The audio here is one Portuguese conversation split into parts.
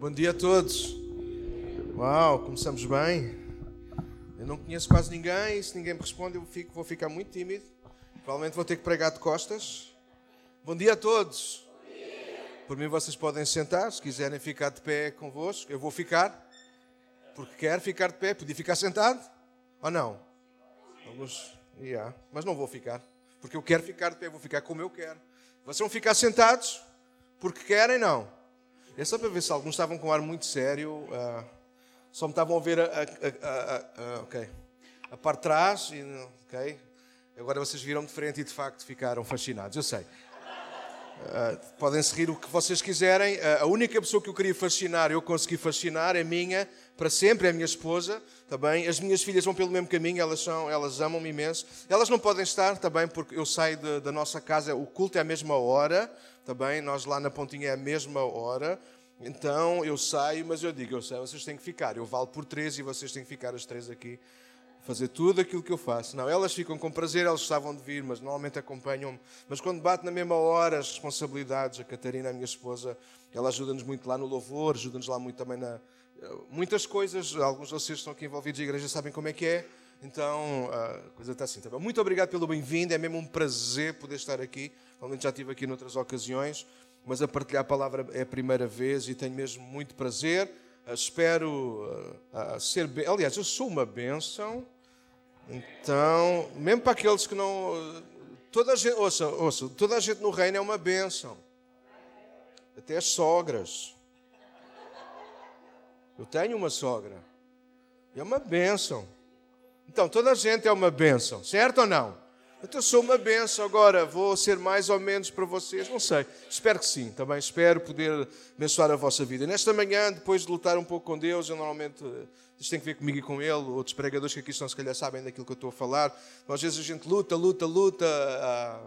Bom dia a todos. Uau, começamos bem. Eu não conheço quase ninguém se ninguém me responde eu fico, vou ficar muito tímido. Provavelmente vou ter que pregar de costas. Bom dia a todos. Por mim vocês podem sentar, se quiserem ficar de pé convosco. Eu vou ficar, porque quero ficar de pé. Podia ficar sentado ou não? Alguns, yeah. mas não vou ficar, porque eu quero ficar de pé, vou ficar como eu quero. Vocês vão ficar sentados porque querem, não? É só para ver se alguns estavam com um ar muito sério, uh, só me estavam a ver a, a, a, okay. a parte de trás, e, okay. agora vocês viram de frente e de facto ficaram fascinados, eu sei. Uh, podem seguir o que vocês quiserem. Uh, a única pessoa que eu queria fascinar, eu consegui fascinar, é minha, para sempre, é a minha esposa. Também. As minhas filhas vão pelo mesmo caminho, elas, são, elas amam-me imenso. Elas não podem estar também, porque eu saio de, da nossa casa, o culto é à mesma hora também, nós lá na Pontinha é a mesma hora. Então eu saio, mas eu digo, eu sei, vocês têm que ficar. Eu valo por três e vocês têm que ficar as três aqui, fazer tudo aquilo que eu faço. Não, elas ficam com prazer, elas gostavam de vir, mas normalmente acompanham-me. Mas quando bate na mesma hora as responsabilidades, a Catarina, a minha esposa, ela ajuda-nos muito lá no louvor, ajuda-nos lá muito também na. Muitas coisas, alguns de vocês estão aqui envolvidos em igreja sabem como é que é. Então, a coisa está assim. Tá muito obrigado pelo bem-vindo, é mesmo um prazer poder estar aqui. Realmente já estive aqui noutras ocasiões, mas a partilhar a palavra é a primeira vez e tenho mesmo muito prazer. Uh, espero uh, ser. Aliás, eu sou uma bênção. Então, mesmo para aqueles que não. Toda a gente, ouça, ouça, toda a gente no reino é uma bênção. Até as sogras. Eu tenho uma sogra. É uma bênção. Então, toda a gente é uma bênção, certo ou não? Então, eu sou uma benção agora, vou ser mais ou menos para vocês, não sei. Espero que sim, também espero poder abençoar a vossa vida. Nesta manhã, depois de lutar um pouco com Deus, eu normalmente, isto tem que ver comigo e com Ele, outros pregadores que aqui estão, se calhar sabem daquilo que eu estou a falar. Às vezes a gente luta, luta, luta, ah,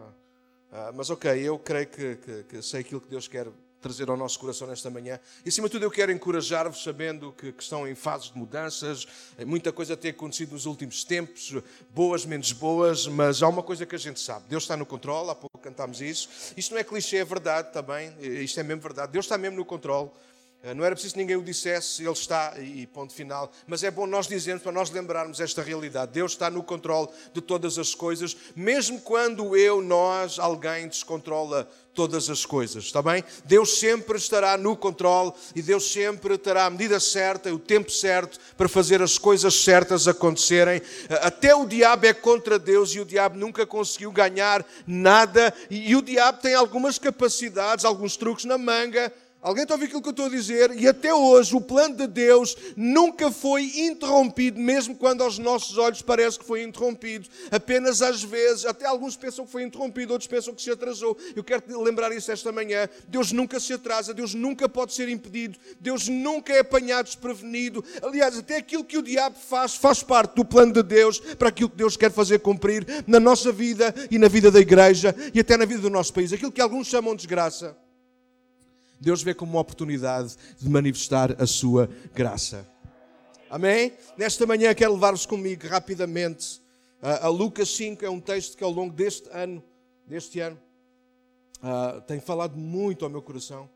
ah, mas ok, eu creio que, que, que sei aquilo que Deus quer trazer ao nosso coração nesta manhã. E acima de tudo, eu quero encorajar-vos, sabendo que, que, estão em fases de mudanças, muita coisa tem acontecido nos últimos tempos, boas, menos boas, mas há uma coisa que a gente sabe: Deus está no controle, há pouco cantámos isso. Isto não é clichê, é verdade também, isto é mesmo verdade. Deus está mesmo no controle. Eh, não era preciso que ninguém o dissesse, ele está e ponto final. Mas é bom nós dizermos para nós lembrarmos esta realidade. Deus está no controle de todas as coisas, mesmo quando eu, nós, alguém descontrola todas as coisas, está bem? Deus sempre estará no controle e Deus sempre terá a medida certa, o tempo certo para fazer as coisas certas acontecerem. Eh, até o diabo é contra Deus e o diabo nunca conseguiu ganhar nada e o diabo tem algumas capacidades, alguns truques na manga Alguém está a ouvir aquilo que eu estou a dizer? E até hoje o plano de Deus nunca foi interrompido, mesmo quando aos nossos olhos parece que foi interrompido. Apenas às vezes, até alguns pensam que foi interrompido, outros pensam que se atrasou. Eu quero te lembrar isso esta manhã. Deus nunca se atrasa, Deus nunca pode ser impedido, Deus nunca é apanhado desprevenido. Aliás, até aquilo que o diabo faz, faz parte do plano de Deus para aquilo que Deus quer fazer cumprir na nossa vida e na vida da igreja e até na vida do nosso país. Aquilo que alguns chamam de desgraça. Deus vê como uma oportunidade de manifestar a sua graça. Amém? Nesta manhã quero levar-vos comigo rapidamente a Lucas 5, é um texto que ao longo deste ano, deste ano, uh, tem falado muito ao meu coração.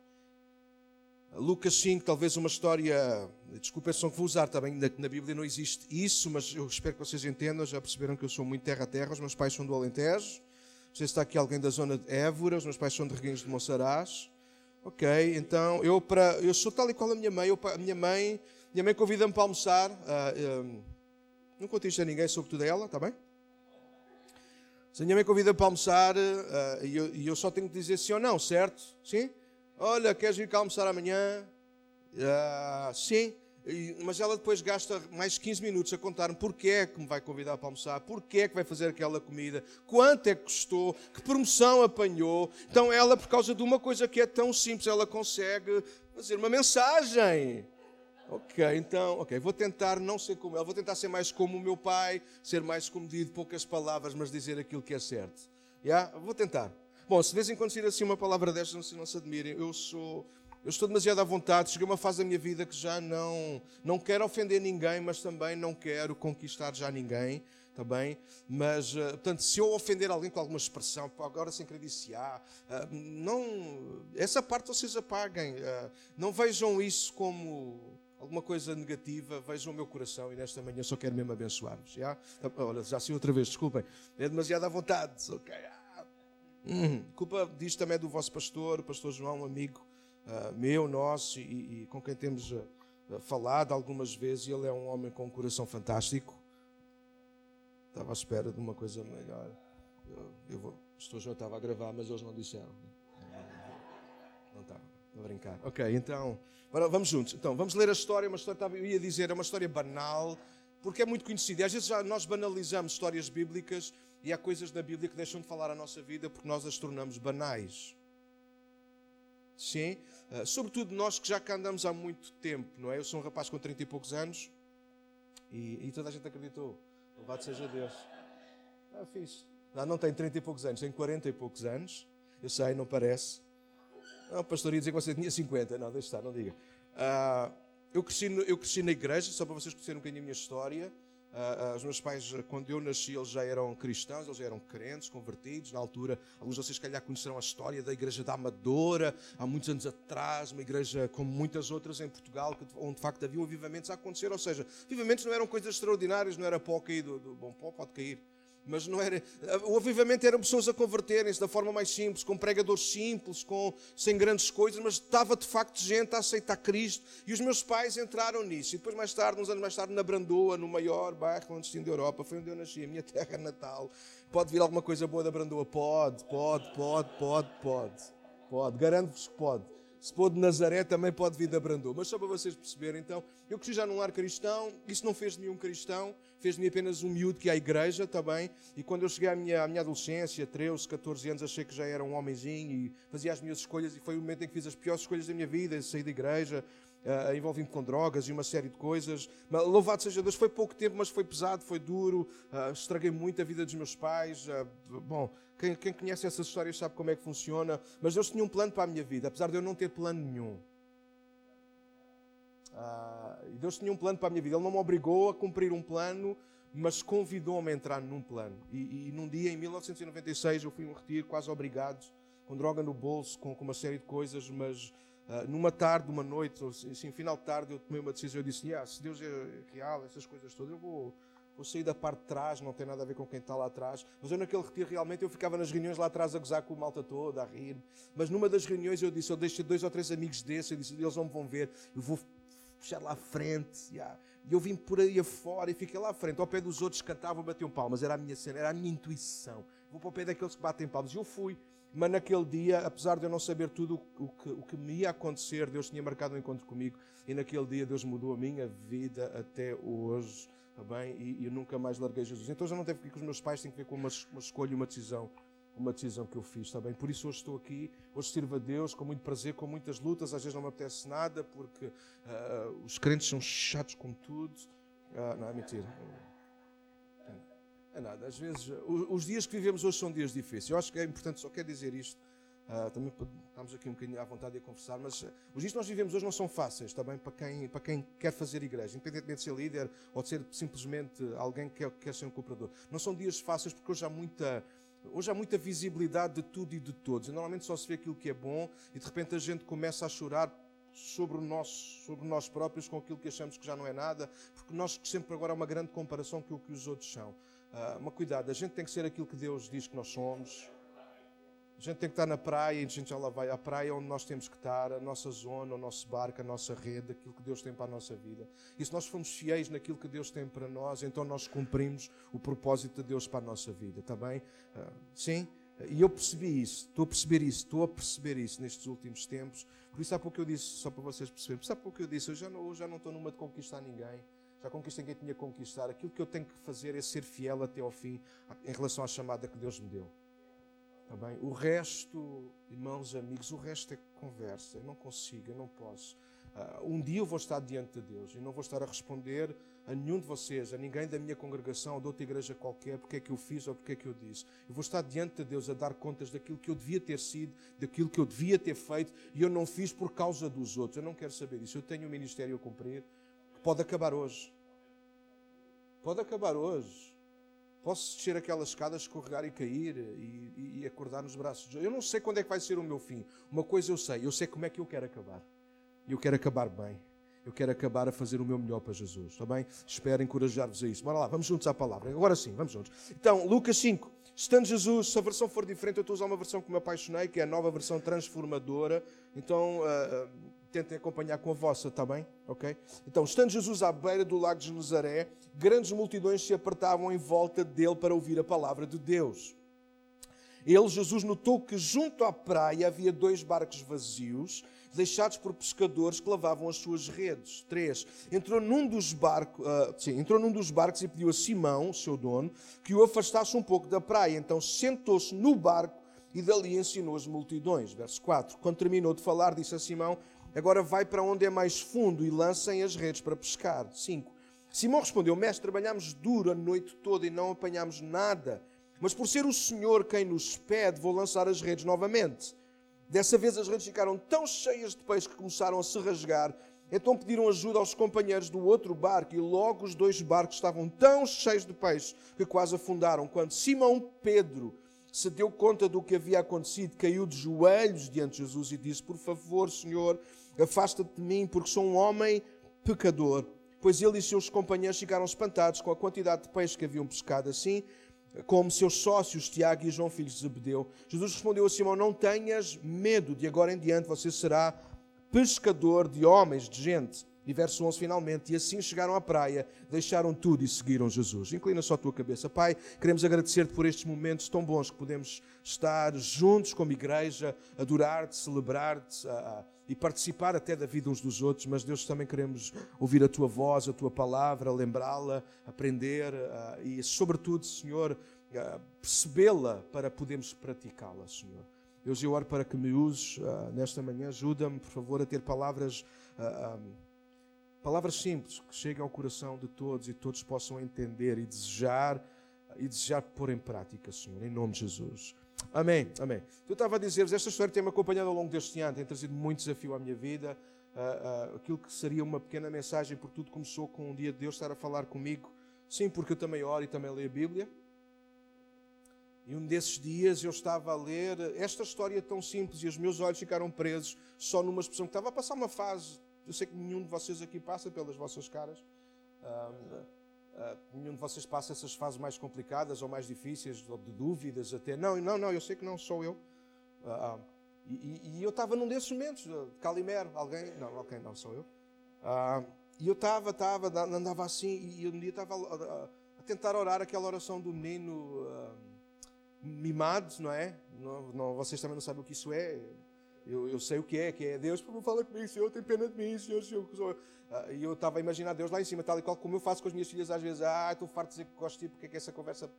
Lucas 5, talvez uma história, desculpa expressão que vou usar também, na, na Bíblia não existe isso, mas eu espero que vocês entendam, já perceberam que eu sou muito terra a terra, os meus pais são do Alentejo, não sei se está aqui alguém da zona de Évora, os meus pais são de Reguinhos de Monsaraz, Ok, então eu para eu sou tal e qual a minha mãe. Eu, a minha mãe, minha mãe convida-me para almoçar. Uh, ah, um, não conto isto a ninguém, sobretudo a ela, está bem? Se a minha mãe convida para almoçar uh, e, eu, e, eu, só tenho que dizer sim ou não, certo? Sim? Olha, queres vir cá almoçar amanhã? Uh, sim mas ela depois gasta mais 15 minutos a contar-me porque é que me vai convidar para almoçar, porque é que vai fazer aquela comida, quanto é que custou, que promoção apanhou. Então ela, por causa de uma coisa que é tão simples, ela consegue fazer uma mensagem. Ok, então, ok, vou tentar não ser como ela, vou tentar ser mais como o meu pai, ser mais comedido, poucas palavras, mas dizer aquilo que é certo. Yeah? Vou tentar. Bom, se de vez em quando sair assim uma palavra destas, não se, não se admirem, eu sou eu estou demasiado à vontade. Cheguei a uma fase da minha vida que já não, não quero ofender ninguém, mas também não quero conquistar já ninguém. está bem? Mas, uh, portanto, se eu ofender alguém com alguma expressão, agora sem querer dizer ah, uh, não, essa parte vocês apaguem, uh, não vejam isso como alguma coisa negativa, vejam o meu coração e nesta manhã só quero mesmo abençoar-vos. Já? Olha, já sei outra vez, desculpem, é demasiado à vontade, ok? Ah. Hum, culpa disto também é do vosso pastor, o pastor João, um amigo meu, nosso e, e, com quem temos falado algumas vezes, ele é um homem com um coração fantástico. Estava à espera de uma coisa melhor. Eu, eu vou, estou já estava a gravar, mas eles não disseram. Não estava, a brincar. Ok, então, vamos juntos. Então, vamos ler a história. Uma história, eu ia dizer, é uma história banal, porque é muito conhecida. Às vezes nós banalizamos histórias bíblicas e há coisas da Bíblia que deixam de falar a nossa vida porque nós as tornamos banais. Sim, uh, sobretudo nós que já cá andamos há muito tempo, não é? Eu sou um rapaz com 30 e poucos anos e, e toda a gente acreditou. Louvado seja Deus. Ah, fixe. Não, não tem 30 e poucos anos, tem 40 e poucos anos. Eu sei, não parece. Não, o pastor ia dizer que você tinha 50. Não, deixa estar, não diga. Uh, eu, cresci eu cresci na igreja, só para vocês conhecerem um bocadinho a minha história. Uh, os meus pais, quando eu nasci, eles já eram cristãos, eles já eram crentes, convertidos. Na altura, alguns de vocês, calhar, conhecerão a história da Igreja da Amadora, há muitos anos atrás, uma igreja como muitas outras em Portugal, onde de facto havia avivamentos a acontecer. Ou seja, avivamentos não eram coisas extraordinárias, não era pó cair do, do bom pó, pode cair mas não era. O avivamento eram pessoas a converterem-se da forma mais simples, com pregadores simples, com, sem grandes coisas, mas estava de facto gente a aceitar Cristo. E os meus pais entraram nisso. E depois, mais tarde, uns anos mais tarde, na Brandoa, no maior bairro clandestino da Europa, foi onde eu nasci, a minha terra natal. Pode vir alguma coisa boa da Brandoa? Pode, pode, pode, pode, pode. Pode, garanto-vos que pode. Se pôr de Nazaré, também pode vir da Brandô. Mas só para vocês perceberem, então, eu cresci já num lar cristão, isso não fez de mim um cristão, fez de mim apenas um miúdo que é a igreja também. E quando eu cheguei à minha, à minha adolescência, 13, 14 anos, achei que já era um homenzinho e fazia as minhas escolhas. E foi o momento em que fiz as piores escolhas da minha vida, saí da igreja, uh, envolvi-me com drogas e uma série de coisas. Mas, louvado seja Deus, foi pouco tempo, mas foi pesado, foi duro, uh, estraguei muito a vida dos meus pais. Uh, bom, quem, quem conhece essas histórias sabe como é que funciona. Mas Deus tinha um plano para a minha vida, apesar de eu não ter plano nenhum. Ah, Deus tinha um plano para a minha vida. Ele não me obrigou a cumprir um plano, mas convidou-me a entrar num plano. E, e, num dia, em 1996, eu fui um retiro, quase obrigado, com droga no bolso, com, com uma série de coisas, mas ah, numa tarde, uma noite, assim, final de tarde, eu tomei uma decisão. Eu disse: ah, se Deus é real, essas coisas todas, eu vou vou sair da parte de trás, não tem nada a ver com quem está lá atrás. Mas eu naquele retiro realmente eu ficava nas reuniões lá atrás a gozar com o malta toda, a rir. Mas numa das reuniões eu disse, eu deixo dois ou três amigos desses, eu disse, eles não me vão ver, eu vou puxar lá à frente. Yeah. E eu vim por aí afora e fiquei lá à frente. Ao pé dos outros cantavam, batiam palmas. Era a minha cena, era a minha intuição. Vou para o pé daqueles que batem palmas. E eu fui. Mas naquele dia, apesar de eu não saber tudo o que, o que me ia acontecer, Deus tinha marcado um encontro comigo. E naquele dia Deus mudou a minha vida até hoje. Está bem? E, e, eu nunca mais larguei Jesus. Então já não teve que ir com os meus pais, tem que ver com uma, uma escolha, uma decisão, uma decisão que eu fiz, está bem? Por isso hoje estou aqui, hoje sirvo a Deus com muito prazer, com muitas lutas, às vezes não me apetece nada, porque uh, os crentes são chatos com tudo. Uh, não, é mentira. É nada, às vezes, os, dias que vivemos hoje são dias difíceis. Eu acho que é importante, só quero dizer isto, Uh, também estamos aqui um bocadinho à vontade de conversar, mas os dias que nós vivemos hoje não são fáceis também para quem, para quem quer fazer igreja, independentemente de ser líder ou de ser simplesmente alguém que quer, quer ser um cooperador. Não são dias fáceis porque hoje há muita. Hoje há muita visibilidade de tudo e de todos. E normalmente só se vê aquilo que é bom e de repente a gente começa a chorar sobre, nosso, sobre nós próprios com aquilo que achamos que já não é nada, porque nós sempre agora há uma grande comparação com o que os outros são. Uh, mas cuidado, a gente tem que ser aquilo que Deus diz que nós somos. A gente tem que estar na praia e a gente já lá vai. A praia é onde nós temos que estar, a nossa zona, o nosso barco, a nossa rede, aquilo que Deus tem para a nossa vida. E se nós formos fiéis naquilo que Deus tem para nós, então nós cumprimos o propósito de Deus para a nossa vida, está bem? Uh, sim? E eu percebi isso, estou a perceber isso, estou a perceber isso nestes últimos tempos. Por isso há pouco eu disse, só para vocês perceberem, por isso há pouco eu disse, eu já não, eu já não estou numa de conquistar ninguém já conquistei quem tinha que conquistar. Aquilo que eu tenho que fazer é ser fiel até ao fim em relação à chamada que Deus me deu. Tá bem? O resto, irmãos, amigos, o resto é conversa. Eu não consigo, eu não posso. Uh, um dia eu vou estar diante de Deus e não vou estar a responder a nenhum de vocês, a ninguém da minha congregação ou de outra igreja qualquer, porque é que eu fiz ou porque é que eu disse. Eu vou estar diante de Deus a dar contas daquilo que eu devia ter sido, daquilo que eu devia ter feito e eu não fiz por causa dos outros. Eu não quero saber disso. Eu tenho um ministério a cumprir que pode acabar hoje. Pode acabar hoje. Posso descer aquelas escadas, escorregar e cair e, e, acordar nos braços de. Eu não sei quando é que vai ser o meu fim. Uma coisa eu sei, eu sei como é que eu quero acabar. Eu quero acabar bem. Eu quero acabar a fazer o meu melhor para Jesus, está bem? Espero encorajar-vos a isso. Bora lá, vamos juntos à palavra. Agora sim, vamos juntos. Então, Lucas 5. Estando Jesus, se a versão for diferente, eu estou a usar uma versão que me apaixonei, que é a nova versão transformadora. Então, uh, tentem acompanhar com a vossa, está bem? Ok? Então, estando Jesus à beira do lago de Nazaré, grandes multidões se apertavam em volta dele para ouvir a palavra de Deus. Ele, Jesus, notou que junto à praia havia dois barcos vazios deixados por pescadores que lavavam as suas redes. 3. Entrou num dos barcos, uh, sim, entrou num dos barcos e pediu a Simão, seu dono, que o afastasse um pouco da praia. Então sentou-se no barco e dali ensinou as multidões. Verso 4. Quando terminou de falar, disse a Simão: Agora vai para onde é mais fundo e lancem as redes para pescar. 5. Simão respondeu: Mestre, trabalhamos duro a noite toda e não apanhamos nada. Mas por ser o Senhor quem nos pede, vou lançar as redes novamente. Dessa vez as redes ficaram tão cheias de peixe que começaram a se rasgar. Então pediram ajuda aos companheiros do outro barco e logo os dois barcos estavam tão cheios de peixe que quase afundaram. Quando Simão Pedro se deu conta do que havia acontecido, caiu de joelhos diante de Jesus e disse: Por favor, Senhor, afasta-te de mim, porque sou um homem pecador. Pois ele e seus companheiros ficaram espantados com a quantidade de peixe que haviam pescado. Assim, como seus sócios Tiago e João, filhos de Zebedeu. Jesus respondeu a Simão: Não tenhas medo, de agora em diante você será pescador de homens, de gente. E verso 11, finalmente, e assim chegaram à praia, deixaram tudo e seguiram Jesus. Inclina só a tua cabeça. Pai, queremos agradecer-te por estes momentos tão bons que podemos estar juntos como igreja, adorar-te, celebrar-te e participar até da vida uns dos outros, mas Deus também queremos ouvir a tua voz, a tua palavra, lembrá-la, aprender e, sobretudo, Senhor, percebê-la para podermos praticá-la, Senhor. Deus, eu oro para que me uses nesta manhã, ajuda-me, por favor, a ter palavras Palavras simples que cheguem ao coração de todos e todos possam entender e desejar e desejar pôr em prática, Senhor, em nome de Jesus. Amém, amém. Eu estava a dizer-vos, esta história tem-me acompanhado ao longo deste ano, tem trazido muito desafio à minha vida. Uh, uh, aquilo que seria uma pequena mensagem, por tudo começou com um dia de Deus estar a falar comigo. Sim, porque eu também oro e também leio a Bíblia. E um desses dias eu estava a ler esta história tão simples e os meus olhos ficaram presos só numa expressão que estava a passar uma fase eu sei que nenhum de vocês aqui passa pelas vossas caras. Uh, uh, nenhum de vocês passa essas fases mais complicadas ou mais difíceis, ou de dúvidas até. Não, não, não, eu sei que não sou eu. Uh, e, e, eu estava num desses momentos, de Calimero, alguém, não, ok, não sou eu. e eu estava, estava, andava assim, e um dia estava a, a, tentar orar aquela oração do menino mimado, não é? Não, não, vocês também não sabem o que isso é. Eu, eu sei o que é, que é Deus, fala comigo, Senhor, tem pena de mim, Senhor, Senhor. Ah, e eu estava a imaginar Deus lá em cima, tal e qual como eu faço com as minhas filhas às vezes. Ah, estou farto de dizer que gosto de ti, porque é que essa conversa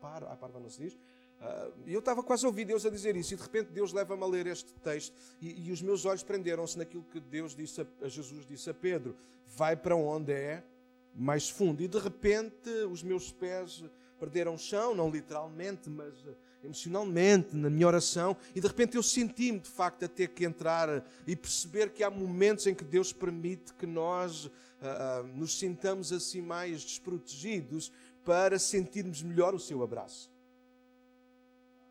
para? Ah, para, não se diz. Uh, e eu estava quase a ouvir Deus a dizer isso, e de repente Deus leva-me a ler este texto, e, e os meus olhos prenderam-se naquilo que Deus disse a, a, Jesus disse a Pedro: vai para onde é mais fundo. E de repente os meus pés perderam chão, não literalmente, mas emocionalmente, na minha oração, e de repente eu senti-me de facto a ter que entrar e perceber que há momentos em que Deus permite que nós uh, uh, nos sintamos assim mais desprotegidos para sentirmos melhor o seu abraço.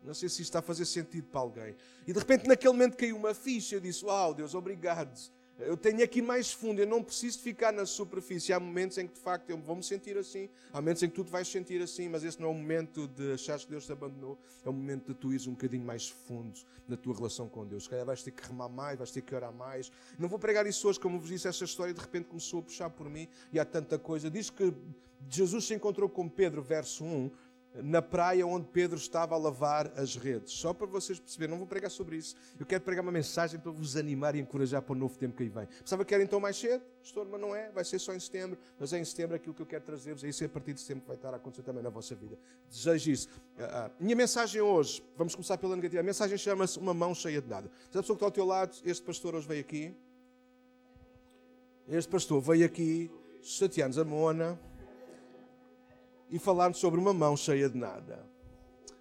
Não sei se isto está a fazer sentido para alguém. E de repente, naquele momento, caiu uma ficha. Eu disse: Uau, Deus, obrigado eu tenho aqui mais fundo, eu não preciso ficar na superfície. Há momentos em que de facto eu vou me sentir assim, há momentos em que tu te vais sentir assim, mas esse não é o momento de achar que Deus te abandonou, é o momento de tu ires um bocadinho mais fundo na tua relação com Deus. Se calhar vais ter que remar mais, vais ter que orar mais. Não vou pregar isso hoje, como vos disse, esta história de repente começou a puxar por mim e há tanta coisa. Diz que Jesus se encontrou com Pedro, verso 1, na praia onde Pedro estava a lavar as redes. Só para vocês perceberem, não vou pregar sobre isso. Eu quero pregar uma mensagem para vos animar e encorajar para o novo tempo que aí vem. Pensava que era então mais cedo, pastor, mas não é, vai ser só em setembro. Mas é em setembro aquilo que eu quero trazer-vos, é isso é a partir de setembro que vai estar a acontecer também na vossa vida. Desejo isso. Ah, ah, minha mensagem hoje, vamos começar pela negativa. A mensagem chama-se Uma Mão Cheia de Nada. Se a pessoa que está ao teu lado, este pastor hoje veio aqui. Este pastor veio aqui, sete anos, a Mona e falar sobre uma mão cheia de nada.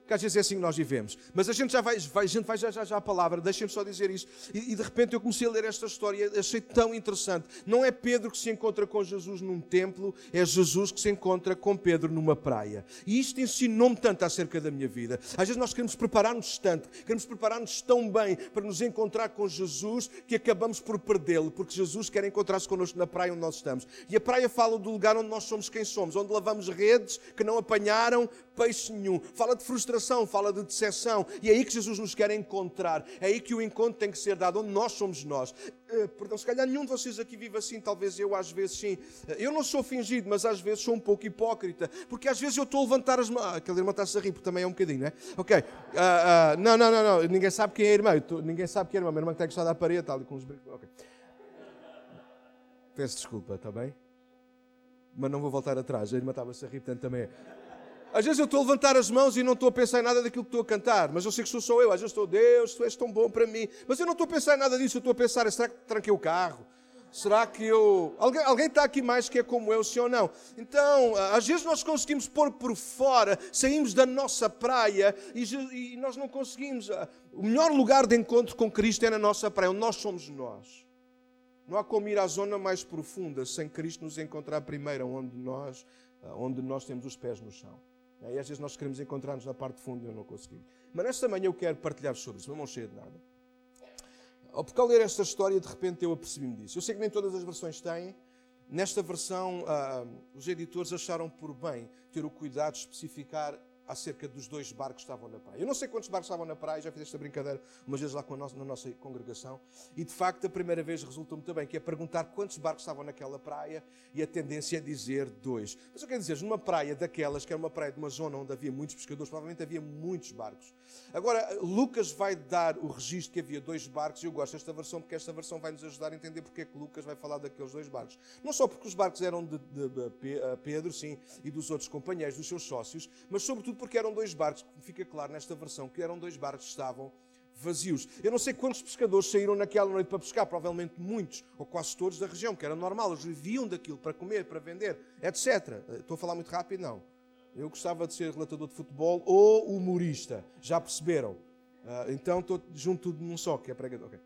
Que às vezes é assim que nós vivemos. Mas a gente já vai, vai a gente vai já, já, já à palavra, deixem-me só dizer isto. E, e, de repente eu comecei a ler esta história, achei tão interessante. Não é Pedro que se encontra com Jesus num templo, é Jesus que se encontra com Pedro numa praia. E isto ensinou-me tanto acerca da minha vida. Às vezes nós queremos preparar-nos tanto, queremos preparar-nos tão bem para nos encontrar com Jesus que acabamos por perdê-lo, porque Jesus quer encontrar-se connosco na praia onde nós estamos. E a praia fala do lugar onde nós somos quem somos, onde lavamos redes que não apanharam peixe nenhum. Fala de frustração, fala de decepção. E é aí que Jesus nos quer encontrar. É aí que o encontro tem que ser dado, onde nós somos nós. Uh, perdão, se calhar nenhum de vocês aqui vive assim, talvez eu às vezes sim. Uh, eu não sou fingido, mas às vezes sou um pouco hipócrita. Porque às vezes eu estou a levantar as mãos. Ah, aquele irmão está-se a rir, porque também é um bocadinho, não é? Ok. Uh, não, não, não, não. Ninguém sabe quem é a irmã. Tô... ninguém sabe quem é a irmã. Minha irmã que está encostada à parede, tal, com os brincos. Peço desculpa, está bem? Mas não vou voltar atrás. A irmã estava-se a rir, portanto também é. Às vezes eu estou a levantar as mãos e não estou a pensar em nada daquilo que estou a cantar, mas eu sei que sou só eu. Às vezes estou, Deus, tu és tão bom para mim. Mas eu não estou a pensar em nada disso, eu estou a pensar, será que tranquei o carro? Será que eu. Alguém, alguém está aqui mais que é como eu, sim ou não? Então, às vezes nós conseguimos pôr por fora, saímos da nossa praia e, e nós não conseguimos. O melhor lugar de encontro com Cristo é na nossa praia, onde nós somos nós. Não há como ir à zona mais profunda sem Cristo nos encontrar primeiro, onde nós, onde nós temos os pés no chão. E às vezes nós queremos encontrar-nos na parte funda e não conseguimos. Mas nesta manhã eu quero partilhar sobre isso, uma mão cheia de nada. Porque ao ler esta história, de repente eu apercebi-me disso. Eu sei que nem todas as versões têm. Nesta versão, ah, os editores acharam por bem ter o cuidado de especificar acerca dos dois barcos que estavam na praia. Eu não sei quantos barcos estavam na praia, já fiz esta brincadeira umas vezes lá com a nossa, na nossa congregação, e de facto a primeira vez resultou-me também, que é perguntar quantos barcos estavam naquela praia, e a tendência é dizer dois. Mas eu quero dizer, numa praia daquelas, que era uma praia de uma zona onde havia muitos pescadores, provavelmente havia muitos barcos. Agora, Lucas vai dar o registro que havia dois barcos, e eu gosto desta versão, porque esta versão vai nos ajudar a entender porque é que Lucas vai falar daqueles dois barcos. Não só porque os barcos eram de, de, de Pedro, sim, e dos outros companheiros, dos seus sócios, mas sobretudo porque eram dois barcos, fica claro nesta versão, que eram dois barcos que estavam vazios. Eu não sei quantos pescadores saíram naquela noite para pescar, provavelmente muitos, ou quase todos da região, que era normal, eles viviam daquilo para comer, para vender, etc. Estou a falar muito rápido? Não. Eu gostava de ser relatador de futebol ou humorista, já perceberam? Ah, então estou junto tudo num só, que é pregador. Okay.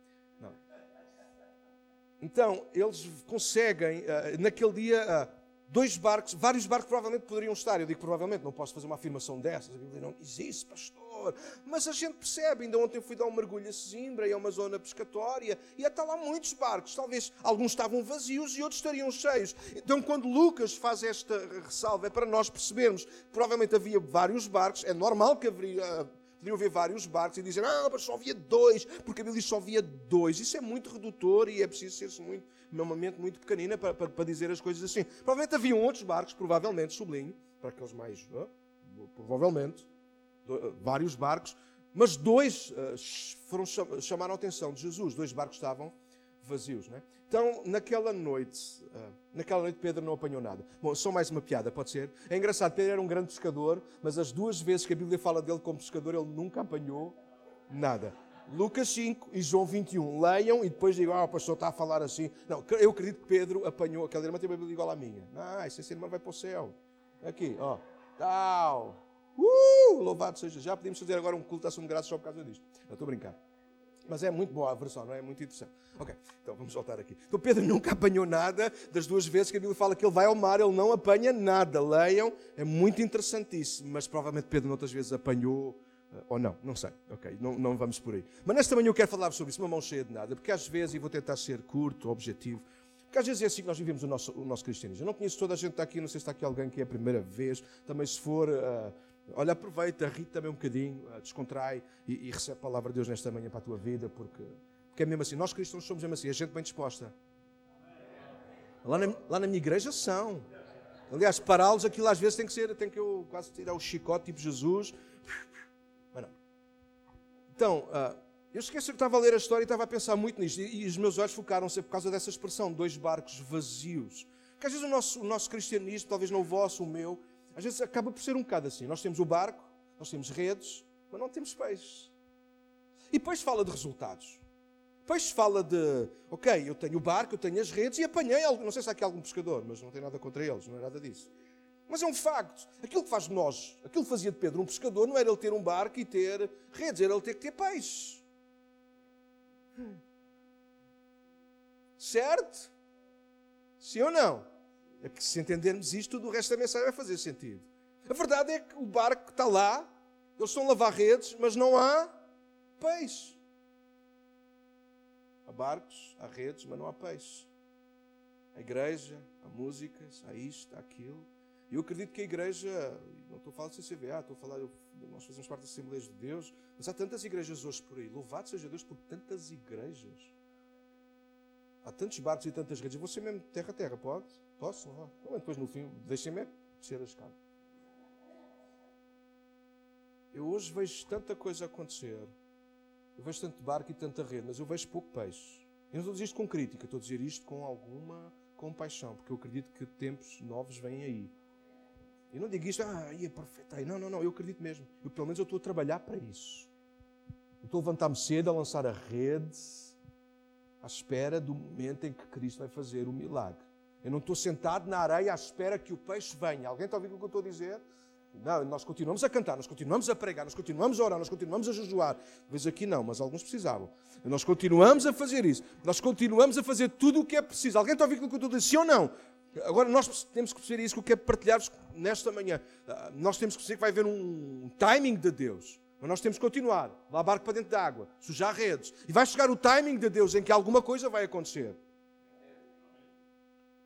Então, eles conseguem, ah, naquele dia, ah, dois barcos, vários barcos provavelmente poderiam estar. Eu digo provavelmente, não posso fazer uma afirmação dessas. A Bíblia não diz isso, pastor. Mas a gente percebe. Ainda ontem fui dar um mergulho a Sesimbra e é uma zona pescatória e até lá muitos barcos. Talvez alguns estavam vazios e outros estariam cheios. Então, quando Lucas faz esta ressalva, é para nós percebermos. Provavelmente havia vários barcos. É normal que haveria Podiam ver vários barcos e dizer, ah, mas só havia dois, porque a Bíblia só havia dois. Isso é muito redutor e é preciso ser-se muito, uma mente muito pequenina para, para, para, dizer as coisas assim. Provavelmente haviam outros barcos, provavelmente, sublinho, para aqueles mais, provavelmente, vários barcos, mas dois foram chamaram a atenção de Jesus. Dois barcos estavam vazios, não é? Então, naquela noite, uh, naquela noite Pedro não apanhou nada. Bom, só mais uma piada, pode ser? É engraçado, Pedro era um grande pescador, mas as duas vezes que a Bíblia fala dele como pescador, ele nunca apanhou nada. Lucas 5 e João 21. Leiam e depois digam, ah, o pastor está a falar assim. Não, eu acredito que Pedro apanhou, aquela irmã tem uma Bíblia igual à minha. Ah, essa irmã vai para o céu. Aqui, ó. Tal. Uh, louvado seja. Já podemos fazer agora um culto a ação de graça só por causa disto. Eu estou a brincar. Mas é muito boa a versão, não é? é? Muito interessante. Ok, então vamos voltar aqui. Então Pedro nunca apanhou nada das duas vezes que a Bíblia fala que ele vai ao mar, ele não apanha nada. Leiam, é muito interessantíssimo. Mas provavelmente Pedro noutras vezes apanhou, eh, ou não, não sei. Ok, não, não vamos por aí. Mas nesta manhã eu quero falar sobre isso, uma mão cheia de nada, porque às vezes, e vou tentar ser curto, objetivo, porque às vezes é assim que nós vivemos o nosso, o nosso cristianismo. Eu não conheço toda a gente que está aqui, não sei se está aqui alguém que é a primeira vez, também se for. Uh, Olha, aproveita, ri também um bocadinho, ah, descontrai e, e, recebe a palavra de Deus nesta manhã para a tua vida, porque, porque é mesmo assim. Nós cristãos somos mesmo assim, a gente bem disposta. Lá na, lá na minha igreja são. Aliás, pará-los, aquilo às vezes tem que ser, tem que eu quase tirar o chicote tipo Jesus. Mas não. Então, uh, eu esqueci que estava a ler a história e estava a pensar muito nisto. E, e os meus olhos focaram-se por causa dessa expressão, dois barcos vazios. Porque às vezes o nosso, o nosso cristianismo, talvez não o vosso, o meu, às vezes acaba por ser um bocado assim. Nós temos o barco, nós temos redes, mas não temos peixes. E depois fala de resultados. Depois fala de, ok, eu tenho o barco, eu tenho as redes e apanhei algo. Não sei se há aqui algum pescador, mas não tem nada contra eles, não é nada disso. Mas é um facto. Aquilo que faz de nós, aquilo que fazia de Pedro um pescador, não era ele ter um barco e ter redes, era ele ter que ter peixe. Certo? Sim ou não? É que se entendermos isto, tudo o resto da mensagem vai fazer sentido. A verdade é que o barco está lá, eles estão a lavar redes, mas não há peixe. Há barcos, há redes, mas não há peixe. A igreja, há músicas, há isto, há aquilo. E eu acredito que a igreja, não estou a falar de CCVA, estou a falar, nós fazemos parte das Assembleias de Deus, mas há tantas igrejas hoje por aí. Louvado seja Deus por tantas igrejas. Há tantos barcos e tantas redes. Você mesmo terra a terra, pode? Posso? Então, depois no fim, deixem-me descer a escada. Eu hoje vejo tanta coisa acontecer. Eu vejo tanto barco e tanta rede, mas eu vejo pouco peixe. Eu não estou a dizer isto com crítica, estou a dizer isto com alguma compaixão, porque eu acredito que tempos novos vêm aí. Eu não digo isto, ah, é perfeito. Não, não, não, eu acredito mesmo. Eu, pelo menos eu estou a trabalhar para isso. Eu estou a levantar-me cedo, a lançar a rede, à espera do momento em que Cristo vai fazer o milagre. Eu não estou sentado na areia à espera que o peixe venha. Alguém está a ouvir o que eu estou a dizer? Não, nós continuamos a cantar, nós continuamos a pregar, nós continuamos a orar, nós continuamos a jejuar. Talvez aqui não, mas alguns precisavam. Nós continuamos a fazer isso. Nós continuamos a fazer tudo o que é preciso. Alguém está a ouvir o que eu estou a dizer? Sim ou não? Agora, nós temos que perceber isso que eu quero partilhar-vos nesta manhã. Ah, nós temos que perceber que vai haver um timing de Deus. Mas nós temos que continuar. Lá barco para dentro da água, sujar redes. E vai chegar o timing de Deus em que alguma coisa vai acontecer.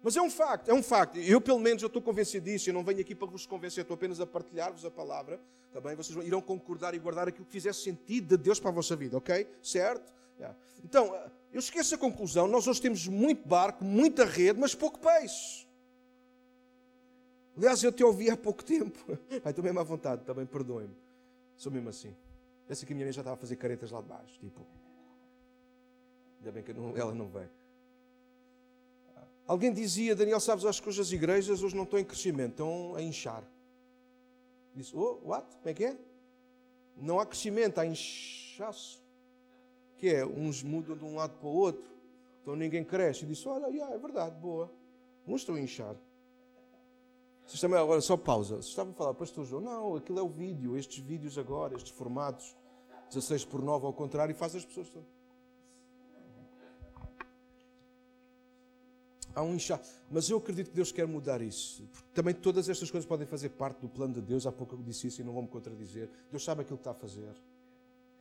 Mas é um facto, é um facto. Eu, pelo menos, eu estou convencido disso. Eu não venho aqui para vos convencer, estou apenas a partilhar-vos a palavra. Também vocês irão concordar e guardar aquilo que fizesse sentido de Deus para a vossa vida, ok? Certo? Yeah. Então, eu esqueço a conclusão. Nós hoje temos muito barco, muita rede, mas pouco peixe. Aliás, eu te ouvi há pouco tempo. Ai, estou mesmo à vontade, também perdoem-me. Sou mesmo assim. Essa que a minha mãe já estava a fazer caretas lá de baixo. Tipo, ainda bem que não, ela não veio. Alguém dizia, Daniel, sabes, acho que hoje as igrejas hoje não estão em crescimento, estão a inchar. Disse, oh, what? Como é que é? Não há crescimento, há inchaço. Que é, uns mudam de um lado para o outro, então ninguém cresce. E disse, olha, yeah, é verdade, boa. Uns estão a inchar. Vocês também, agora, só pausa. Vocês estavam a falar, pastor João, não, aquilo é o vídeo, estes vídeos agora, estes formatos, 16 por 9 ao contrário, e faz as pessoas todas. Há um inchaço. Mas eu acredito que Deus quer mudar isso. Porque também todas estas coisas podem fazer parte do plano de Deus. Há pouco eu disse isso e não vou me contradizer. Deus sabe aquilo que está a fazer.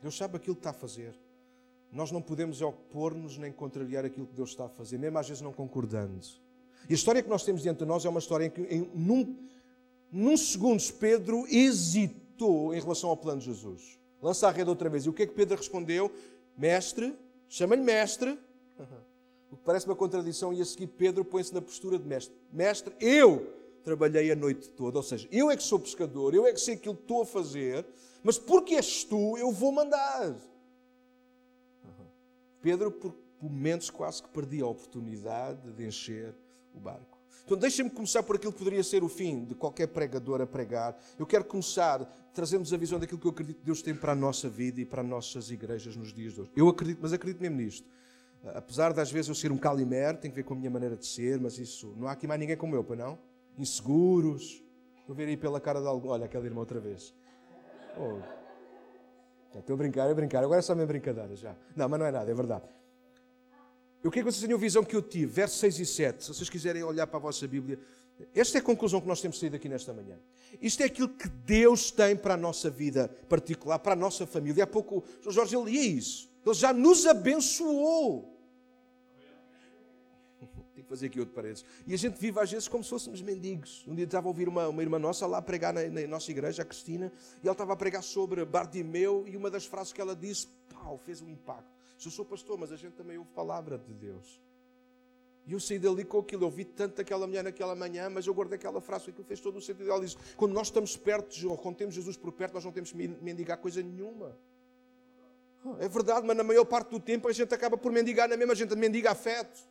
Deus sabe aquilo que está a fazer. Nós não podemos opor-nos nem contrariar aquilo que Deus está a fazer, mesmo às vezes não concordando. E a história que nós temos diante de nós é uma história em que, em, num, num Pedro hesitou em relação ao plano de Jesus. Lança a rede outra vez. E o que é que Pedro respondeu? Mestre, chama-lhe mestre. O que parece uma contradição, e a seguir Pedro põe-se na postura de mestre. Mestre, eu trabalhei a noite toda, ou seja, eu é que sou pescador, eu é que sei aquilo que estou a fazer, mas porque és tu, eu vou mandar. Pedro, por momentos, quase que perdia a oportunidade de encher o barco. Então, deixem-me começar por aquilo que poderia ser o fim de qualquer pregador a pregar. Eu quero começar trazendo-nos a visão daquilo que eu acredito que Deus tem para a nossa vida e para as nossas igrejas nos dias de hoje. Eu acredito, mas acredito mesmo nisto. Apesar de às vezes eu ser um calimer, tem que ver com a minha maneira de ser, mas isso, não há aqui mais ninguém como eu, para não? Inseguros. Vou ver aí pela cara de algum. Olha, aquela irmã outra vez. Oh. Estou a brincar, a brincar. Agora é só minha brincadeira já. Não, mas não é nada, é verdade. Eu queria que vocês tenham a visão que eu tive, versos 6 e 7. Se vocês quiserem olhar para a vossa Bíblia, esta é a conclusão que nós temos saído aqui nesta manhã. Isto é aquilo que Deus tem para a nossa vida particular, para a nossa família. Há pouco o Jorge lia isso. Ele já nos abençoou fazer aqui outro parênteses. E a gente vive às vezes como se fôssemos mendigos. Um dia estava a ouvir uma, uma irmã nossa lá pregar na, na, nossa igreja, a Cristina, e ela estava a pregar sobre Bartimeu, e uma das frases que ela disse, pau, fez um impacto. Eu sou pastor, mas a gente também ouve palavra de Deus. E eu saí dali com aquilo, eu ouvi tanto daquela mulher naquela manhã, mas eu guardei aquela frase, aquilo fez todo o sentido. Ela disse: quando nós estamos perto, ou quando temos Jesus por perto, nós não temos que mendigar coisa nenhuma. É verdade, mas na maior parte do tempo a gente acaba por mendigar na mesma, a gente mendiga afeto.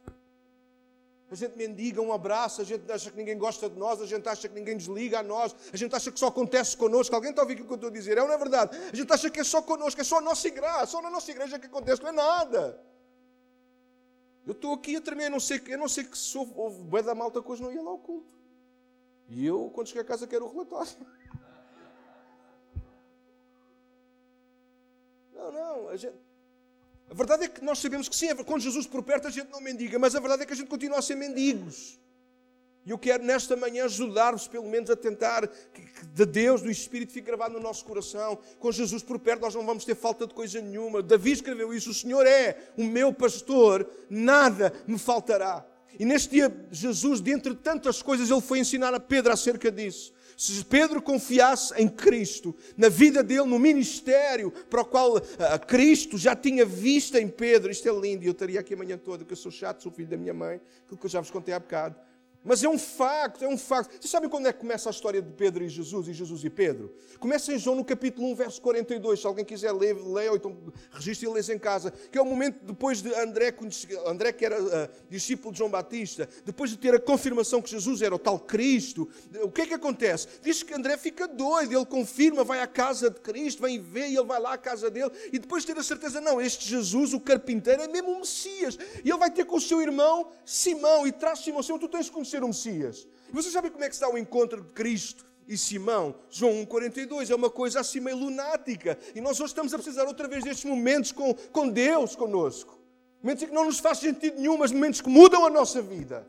A gente mendiga um abraço, a gente acha que ninguém gosta de nós, a gente acha que ninguém desliga a nós, a gente acha que só acontece connosco. Alguém está a ouvir o que eu estou a dizer? É ou não é verdade? A gente acha que é só connosco, é só a nossa igreja, só na nossa igreja que acontece, não é nada. Eu estou aqui a tremer, eu não sei, eu não sei que se houve, bué da malta hoje não ia lá ao culto. E eu, quando cheguei a casa, quero o relatório. Não, não, a gente. A verdade é que nós sabemos que sim, é quando Jesus por perto a gente não mendiga, mas a verdade é que a gente continua a ser mendigos. E eu quero nesta manhã ajudar-vos, pelo menos, a tentar que de Deus, do Espírito, fique gravado no nosso coração. Com Jesus por perto, nós não vamos ter falta de coisa nenhuma. Davi escreveu isso: O Senhor é o meu pastor, nada me faltará. E neste dia, Jesus, dentre tantas coisas, ele foi ensinar a Pedro acerca disso. Se Pedro confiasse em Cristo, na vida dele, no ministério para o qual uh, Cristo já tinha visto em Pedro, isto é lindo, e eu estaria aqui a manhã toda, que eu sou chato, sou filho da minha mãe, aquilo que eu já vos contei há bocado. Mas é um facto, é um facto. Vocês sabem quando é que começa a história de Pedro e Jesus, e Jesus e Pedro? Começa em João no capítulo 1, verso 42. Se alguém quiser ler, leia ou então registre e lê em casa. Que é o momento depois de André, André que era uh, discípulo de João Batista, depois de ter a confirmação que Jesus era o tal Cristo, o que é que acontece? Diz que André fica doido, ele confirma, vai à casa de Cristo, vem ver e ele vai lá à casa dele, e depois de ter a certeza, não, este Jesus, o carpinteiro, é mesmo o Messias. E ele vai ter com o seu irmão Simão, e traz Simão, Simão, tu tens de conhecer ser o Messias. E vocês sabem como é que está o encontro de Cristo e Simão? João 1,42 é uma coisa assim meio lunática. E nós hoje estamos a precisar outra vez destes momentos com, com Deus conosco. Momentos em que não nos faz sentido nenhum, mas momentos que mudam a nossa vida.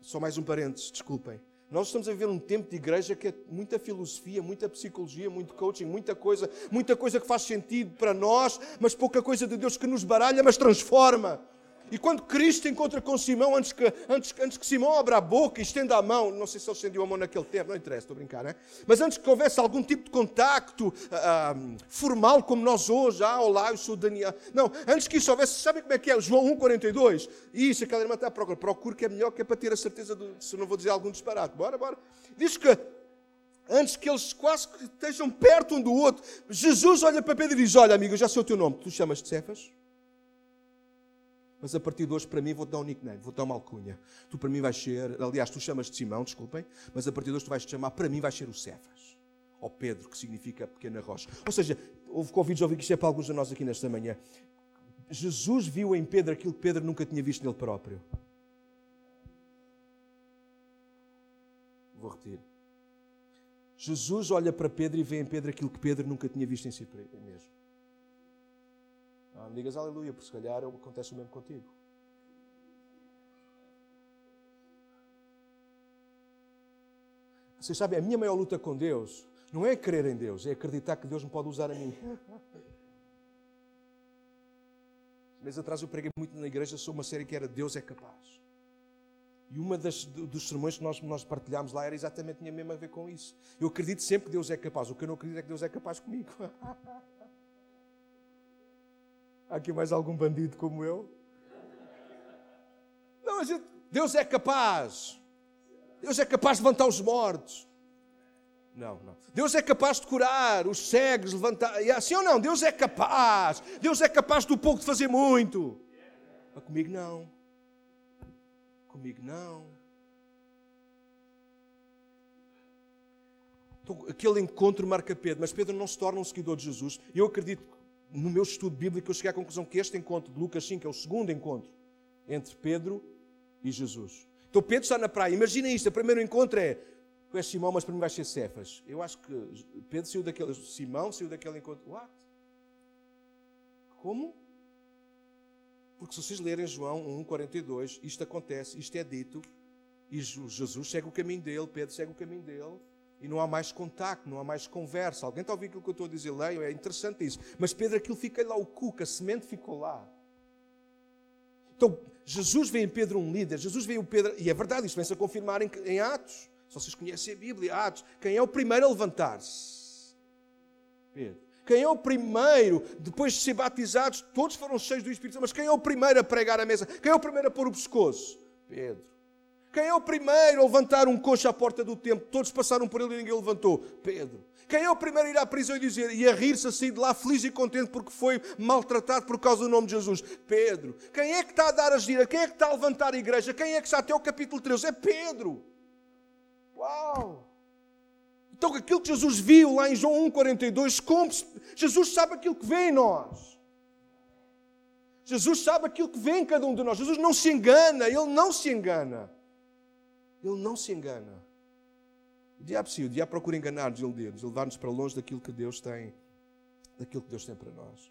Só mais um parênteses, desculpem. Nós estamos a viver um tempo de igreja que é muita filosofia, muita psicologia, muito coaching, muita coisa, muita coisa que faz sentido para nós, mas pouca coisa de Deus que nos baralha, mas transforma. E quando Cristo encontra com Simão, antes que, antes, antes que Simão abra a boca e estenda a mão, não sei se ele estendiu a mão naquele tempo, não interessa, estou a brincar, né? mas antes que houvesse algum tipo de contacto uh, formal, como nós hoje, ah, olá, eu sou Daniel. Não, antes que isso houvesse, sabem como é que é? João 1,42. Isso, aquela irmã está a procurar. Procure que é melhor, que é para ter a certeza, de, se não vou dizer algum disparate. Bora, bora. Diz que antes que eles quase que estejam perto um do outro, Jesus olha para Pedro e diz: Olha, amigo, eu já sei o teu nome, tu chamas-te Cefas? Mas a partir de hoje, para mim, vou-te dar um nickname, vou-te dar uma alcunha. Tu, para mim, vais ser, aliás, tu chamas-te Simão, desculpem, mas a partir de hoje tu vais te chamar, para mim, vais ser o Cefas. Ou Pedro, que significa pequena rocha. Ou seja, houve convites a ouvir que isto é para alguns de nós aqui nesta manhã. Jesus viu em Pedro aquilo que Pedro nunca tinha visto nele próprio. Vou repetir. Jesus olha para Pedro e vê em Pedro aquilo que Pedro nunca tinha visto em si mesmo. Não digas aleluia, porque se calhar acontece o mesmo contigo. Vocês sabem, a minha maior luta com Deus não é crer em Deus, é acreditar que Deus me pode usar a mim. Meses atrás eu preguei muito na igreja sobre uma série que era Deus é capaz. E uma das, dos sermões que nós, nós partilhámos lá era exatamente tinha mesmo a ver com isso. Eu acredito sempre que Deus é capaz. O que eu não acredito é que Deus é capaz comigo. Há aqui mais algum bandido como eu? Não, gente, Deus é capaz. Deus é capaz de levantar os mortos. Não, não. Deus é capaz de curar os cegos, levantar. E assim ou não? Deus é capaz. Deus é capaz do pouco de fazer muito. Mas comigo não. Comigo não. Então, aquele encontro marca Pedro, mas Pedro não se torna um seguidor de Jesus. Eu acredito no meu estudo bíblico, eu cheguei à conclusão que este encontro de Lucas 5 é o segundo encontro entre Pedro e Jesus. Então Pedro está na praia, imagina isto, o primeiro encontro é és Simão, mas mim vais ser Cefas. Eu acho que Pedro saiu daquele, Simão saiu daquele encontro. What? Como? Porque se vocês lerem João 1,42, isto acontece, isto é dito, e Jesus segue o caminho dele, Pedro segue o caminho dele, e não há mais contacto, não há mais conversa. Alguém está a ouvir aquilo que eu estou a dizer? Leio, é interessante isso. Mas Pedro, aquilo fica lá, o cuca, a semente ficou lá. Então, Jesus vê em Pedro um líder, Jesus vê o Pedro, e é verdade, isto vem-se a confirmar em, em Atos. Se vocês conhecem a Bíblia, Atos. Quem é o primeiro a levantar-se? Pedro. Quem é o primeiro, depois de ser batizados, todos foram cheios do Espírito Santo, mas quem é o primeiro a pregar a mesa? Quem é o primeiro a pôr o pescoço? Pedro. Quem é o primeiro a levantar um coxo à porta do templo? Todos passaram por ele e ninguém levantou. Pedro. Quem é o primeiro a ir à prisão e dizer e a rir-se assim de lá feliz e contente porque foi maltratado por causa do nome de Jesus? Pedro. Quem é que está a dar as gira? Quem é que está a levantar a igreja? Quem é que está até o capítulo 13? É Pedro. Uau! Então aquilo que Jesus viu lá em João 1,42 cumpre-se. Jesus sabe aquilo que vê em nós. Jesus sabe aquilo que vê em cada um de nós. Jesus não se engana, ele não se engana. Ele não se engana. O diabo sim, o diabo procura enganar-nos, iludir-nos, levar-nos para longe daquilo que Deus tem, daquilo que Deus tem para nós.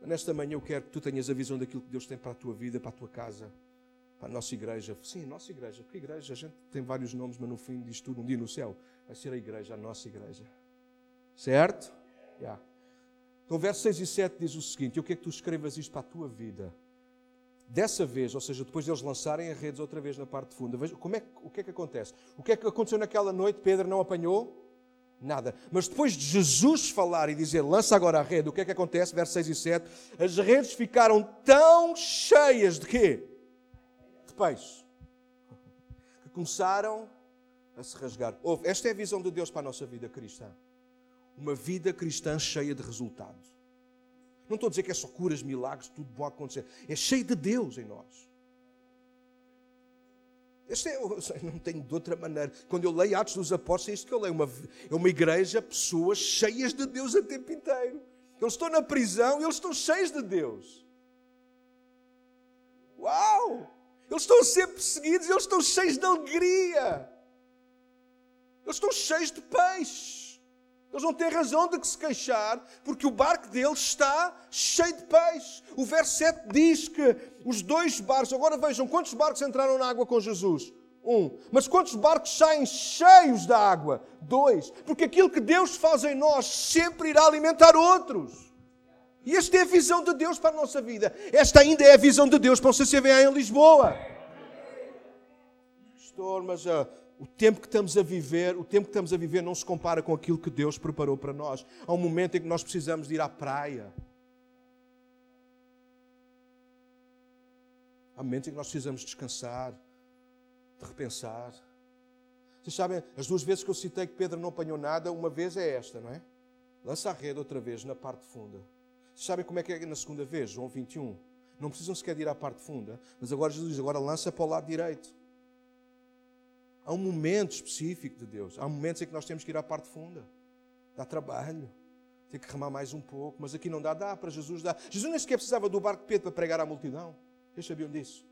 Nesta manhã eu quero que tu tenhas a visão daquilo que Deus tem para a tua vida, para a tua casa, para a nossa igreja. Sim, a nossa igreja. Que igreja? A gente tem vários nomes, mas no fim diz tudo, um dia no céu, vai ser a igreja, a nossa igreja. Certo? Yeah. Então, versos 6 e 7 diz o seguinte: Eu quero que tu escrevas isto para a tua vida. Dessa vez, ou seja, depois de eles lançarem as redes outra vez na parte funda, veja como é, o que é que acontece? O que é que aconteceu naquela noite? Pedro não apanhou nada. Mas depois de Jesus falar e dizer, lança agora a rede, o que é que acontece? Versos 6 e 7, as redes ficaram tão cheias de quê? De peixe. Que começaram a se rasgar. Ouve, esta é a visão de Deus para a nossa vida cristã. Uma vida cristã cheia de resultados. Não estou a dizer que é só curas, milagres, tudo bom acontecer. É cheio de Deus em nós. Este é, não tenho de outra maneira. Quando eu leio Atos dos Apóstolos, é isto que eu leio. Uma, é uma igreja, pessoas cheias de Deus o tempo inteiro. Eles estão na prisão e eles estão cheios de Deus. Uau! Eles estão a ser perseguidos e eles estão cheios de alegria. Eles estão cheios de peixe. Eles não têm razão de se queixar, porque o barco deles está cheio de peixe. O verso 7 diz que os dois barcos, agora vejam quantos barcos entraram na água com Jesus? Um. Mas quantos barcos saem cheios da água? Dois. Porque aquilo que Deus faz em nós sempre irá alimentar outros. E esta é a visão de Deus para a nossa vida. Esta ainda é a visão de Deus para o CCVA em Lisboa. Pastor, mas uh, o tempo que estamos a viver, o tempo que estamos a viver não se compara com aquilo que Deus preparou para nós. Há um momento em que nós precisamos de ir à praia. Há momentos em que nós precisamos descansar, de repensar. Vocês sabem, as duas vezes que eu citei que Pedro não apanhou nada, uma vez é esta, não é? Lança a rede outra vez na parte funda. Vocês sabem como é que é na segunda vez? João 21. Não precisam sequer de ir à parte funda, mas agora Jesus diz, agora lança para o lado direito. Há um momento específico de Deus. Há momentos em que nós temos que ir à parte funda. Dá trabalho. Tem que remar mais um pouco. Mas aqui não dá. Dá para Jesus dar. Jesus nem sequer precisava do barco de Pedro para pregar à multidão. Vocês sabiam disso?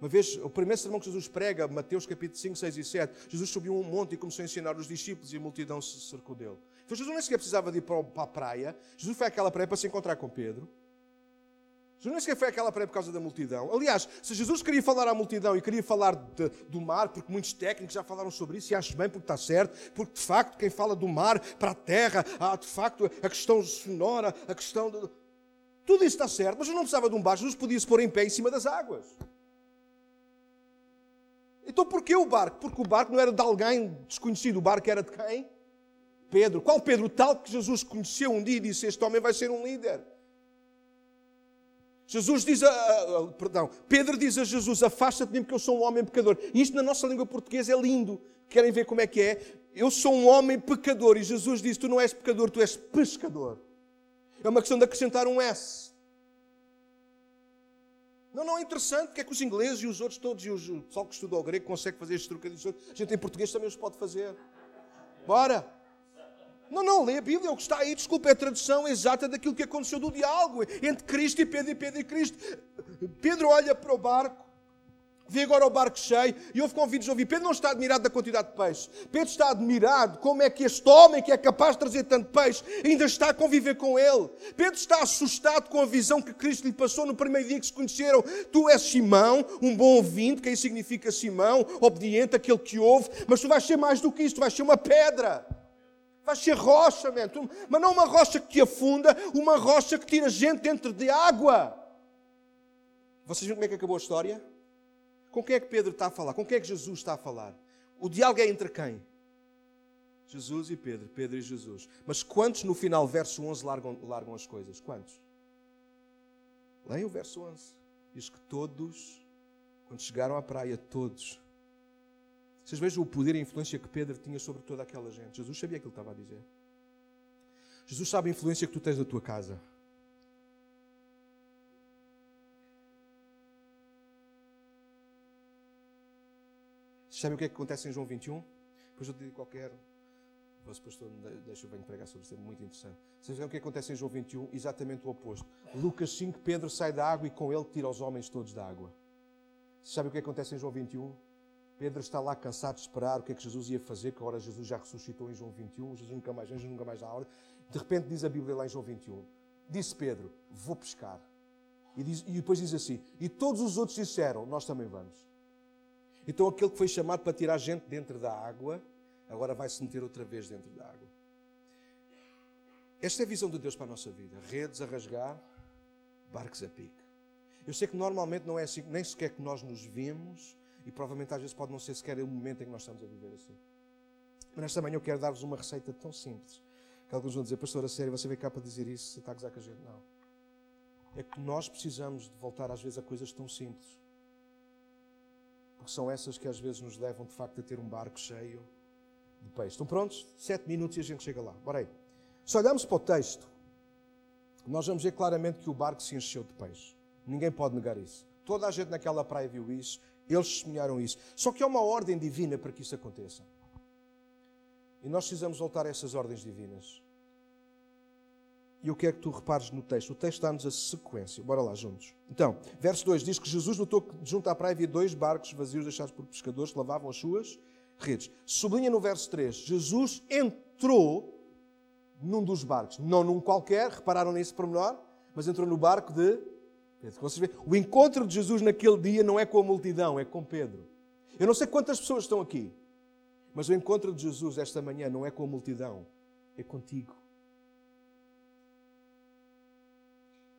Uma vez, o primeiro sermão que Jesus prega, Mateus capítulo 5, 6 e 7, Jesus subiu um monte e começou a ensinar os discípulos e a multidão se cercou dele. Então Jesus nem sequer precisava de ir para a praia. Jesus foi àquela praia para se encontrar com Pedro. Jesus nem sequer foi aquela praia por causa da multidão. Aliás, se Jesus queria falar à multidão e queria falar de, do mar, porque muitos técnicos já falaram sobre isso, e acho bem porque está certo, porque de facto quem fala do mar para a terra, há de facto a questão sonora, a questão de. Tudo isso está certo, mas Jesus não precisava de um barco, Jesus podia se pôr em pé em cima das águas. Então porquê o barco? Porque o barco não era de alguém desconhecido, o barco era de quem? Pedro. Qual Pedro? Tal que Jesus conheceu um dia e disse: Este homem vai ser um líder. Jesus diz, a, a, perdão, Pedro diz a Jesus: Afasta-te de mim, porque eu sou um homem pecador. E isto na nossa língua portuguesa é lindo. Querem ver como é que é? Eu sou um homem pecador. E Jesus diz: Tu não és pecador, tu és pescador. É uma questão de acrescentar um S. Não, não é interessante porque é que os ingleses e os outros todos, e o pessoal que estudou grego consegue fazer estes trocadilhos. A gente em português também os pode fazer. Bora! Não, não, lê a Bíblia, o que está aí, desculpa, é a tradução exata daquilo que aconteceu do diálogo entre Cristo e Pedro e Pedro e Cristo. Pedro olha para o barco, vê agora o barco cheio e houve convites a ouvir. Pedro não está admirado da quantidade de peixe. Pedro está admirado como é que este homem que é capaz de trazer tanto peixe ainda está a conviver com ele. Pedro está assustado com a visão que Cristo lhe passou no primeiro dia que se conheceram. Tu és Simão, um bom ouvinte, que aí significa Simão, obediente, aquele que ouve, mas tu vais ser mais do que isso, tu vais ser uma pedra. Vai ser rocha, man. mas não uma rocha que te afunda, uma rocha que tira gente dentro de água. Vocês viram como é que acabou a história? Com quem é que Pedro está a falar? Com quem é que Jesus está a falar? O diálogo é entre quem? Jesus e Pedro, Pedro e Jesus. Mas quantos no final, verso 11, largam, largam as coisas? Quantos? Leia o verso 11. Diz que todos, quando chegaram à praia, todos vocês vejam o poder e a influência que Pedro tinha sobre toda aquela gente. Jesus sabia aquilo que estava a dizer. Jesus sabe a influência que tu tens na tua casa. Vocês sabem o que é que acontece em João 21? Depois eu te digo qualquer. O pastor deixa eu venho pregar sobre isso, é muito interessante. Vocês sabem o que acontece em João 21? Exatamente o oposto. Lucas 5, Pedro sai da água e com ele tira os homens todos da água. Vocês sabem o que acontece em João 21? Pedro está lá cansado de esperar o que é que Jesus ia fazer, que agora Jesus já ressuscitou em João 21, Jesus nunca mais vem, Jesus nunca mais dá hora. De repente diz a Bíblia lá em João 21, disse Pedro, vou pescar. E, diz, e depois diz assim, e todos os outros disseram, nós também vamos. Então aquele que foi chamado para tirar gente dentro da água, agora vai se meter outra vez dentro da água. Esta é a visão de Deus para a nossa vida. Redes a rasgar, barcos a pique. Eu sei que normalmente não é assim, nem sequer que nós nos vemos, e provavelmente às vezes pode não ser sequer o momento em que nós estamos a viver assim. Mas nesta manhã eu quero dar-vos uma receita tão simples que alguns vão dizer, pastor, a sério, você veio cá para dizer isso, você está a gozar com a gente? Não. É que nós precisamos de voltar às vezes a coisas tão simples. Porque são essas que às vezes nos levam de facto a ter um barco cheio de peixe. Estão prontos? Sete minutos e a gente chega lá. Bora aí. Se olharmos para o texto, nós vamos ver claramente que o barco se encheu de peixe. Ninguém pode negar isso. Toda a gente naquela praia viu isso, eles testemunharam isso. Só que há uma ordem divina para que isso aconteça. E nós precisamos voltar a essas ordens divinas. E eu quero que tu repares no texto. O texto dá-nos a sequência. Bora lá juntos. Então, verso 2 diz que Jesus notou que junto à praia havia dois barcos vazios deixados por pescadores que lavavam as suas redes. Sublinha no verso 3: Jesus entrou num dos barcos, não num qualquer, repararam nesse pormenor, mas entrou no barco de Pedro. Vocês veem, o encontro de Jesus naquele dia não é com a multidão, é com Pedro. Eu não sei quantas pessoas estão aqui, mas o encontro de Jesus esta manhã não é com a multidão, é contigo.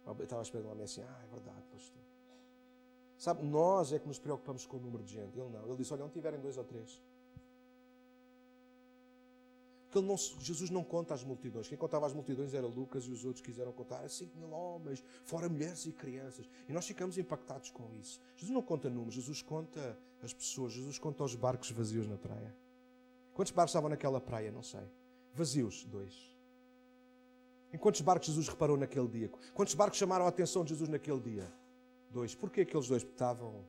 Eu estava esperando uma assim, ah, é verdade, pastor. Sabe, nós é que nos preocupamos com o número de gente. Ele não. Ele disse, olha, onde tiverem dois ou três, porque não, Jesus não conta as multidões. Quem contava as multidões era Lucas e os outros quiseram contar 5 mil homens, fora mulheres e crianças. E nós ficamos impactados com isso. Jesus não conta números, Jesus conta as pessoas, Jesus conta os barcos vazios na praia. Quantos barcos estavam naquela praia? Não sei. Vazios, dois. Em quantos barcos Jesus reparou naquele dia? Quantos barcos chamaram a atenção de Jesus naquele dia? Dois. Porquê aqueles dois? Estavam.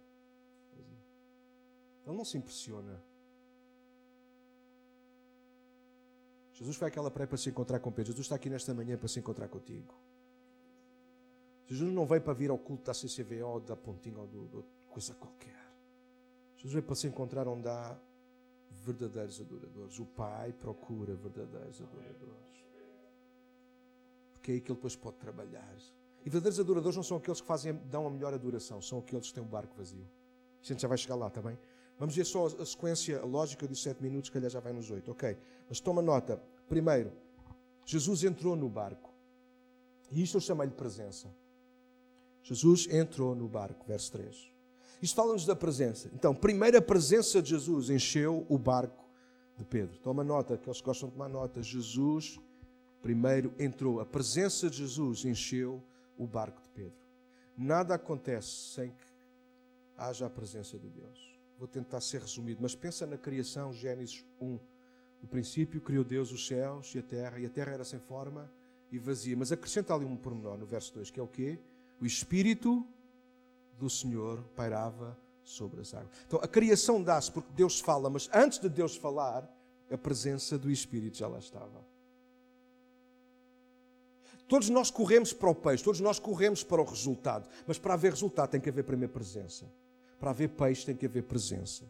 Ele não se impressiona Jesus foi àquela praia para se encontrar com Pedro. Jesus está aqui nesta manhã para se encontrar contigo. Jesus não veio para vir ao culto da CCV ou da Pontinha ou de coisa qualquer. Jesus veio para se encontrar onde há verdadeiros adoradores. O Pai procura verdadeiros adoradores. Porque é aí que ele depois pode trabalhar. E verdadeiros adoradores não são aqueles que fazem, dão a melhor adoração, são aqueles que têm um barco vazio. A gente já vai chegar lá, está bem? Vamos ver só a sequência lógica de sete minutos, que calhar já vai nos oito. Ok. Mas toma nota. Primeiro, Jesus entrou no barco. E isto eu chamei-lhe presença. Jesus entrou no barco, verso 3. Isto fala-nos da presença. Então, primeiro a presença de Jesus encheu o barco de Pedro. Toma nota, aqueles que gostam de tomar nota. Jesus primeiro entrou. A presença de Jesus encheu o barco de Pedro. Nada acontece sem que haja a presença de Deus. Vou tentar ser resumido, mas pensa na criação, Gênesis 1. No princípio criou Deus os céus e a terra, e a terra era sem forma e vazia. Mas acrescenta ali um pormenor no verso 2, que é o quê? O Espírito do Senhor pairava sobre as águas. Então a criação dá-se porque Deus fala, mas antes de Deus falar, a presença do Espírito já lá estava. Todos nós corremos para o peixe, todos nós corremos para o resultado, mas para haver resultado tem que haver primeiro presença. Para haver peixe tem que haver presença.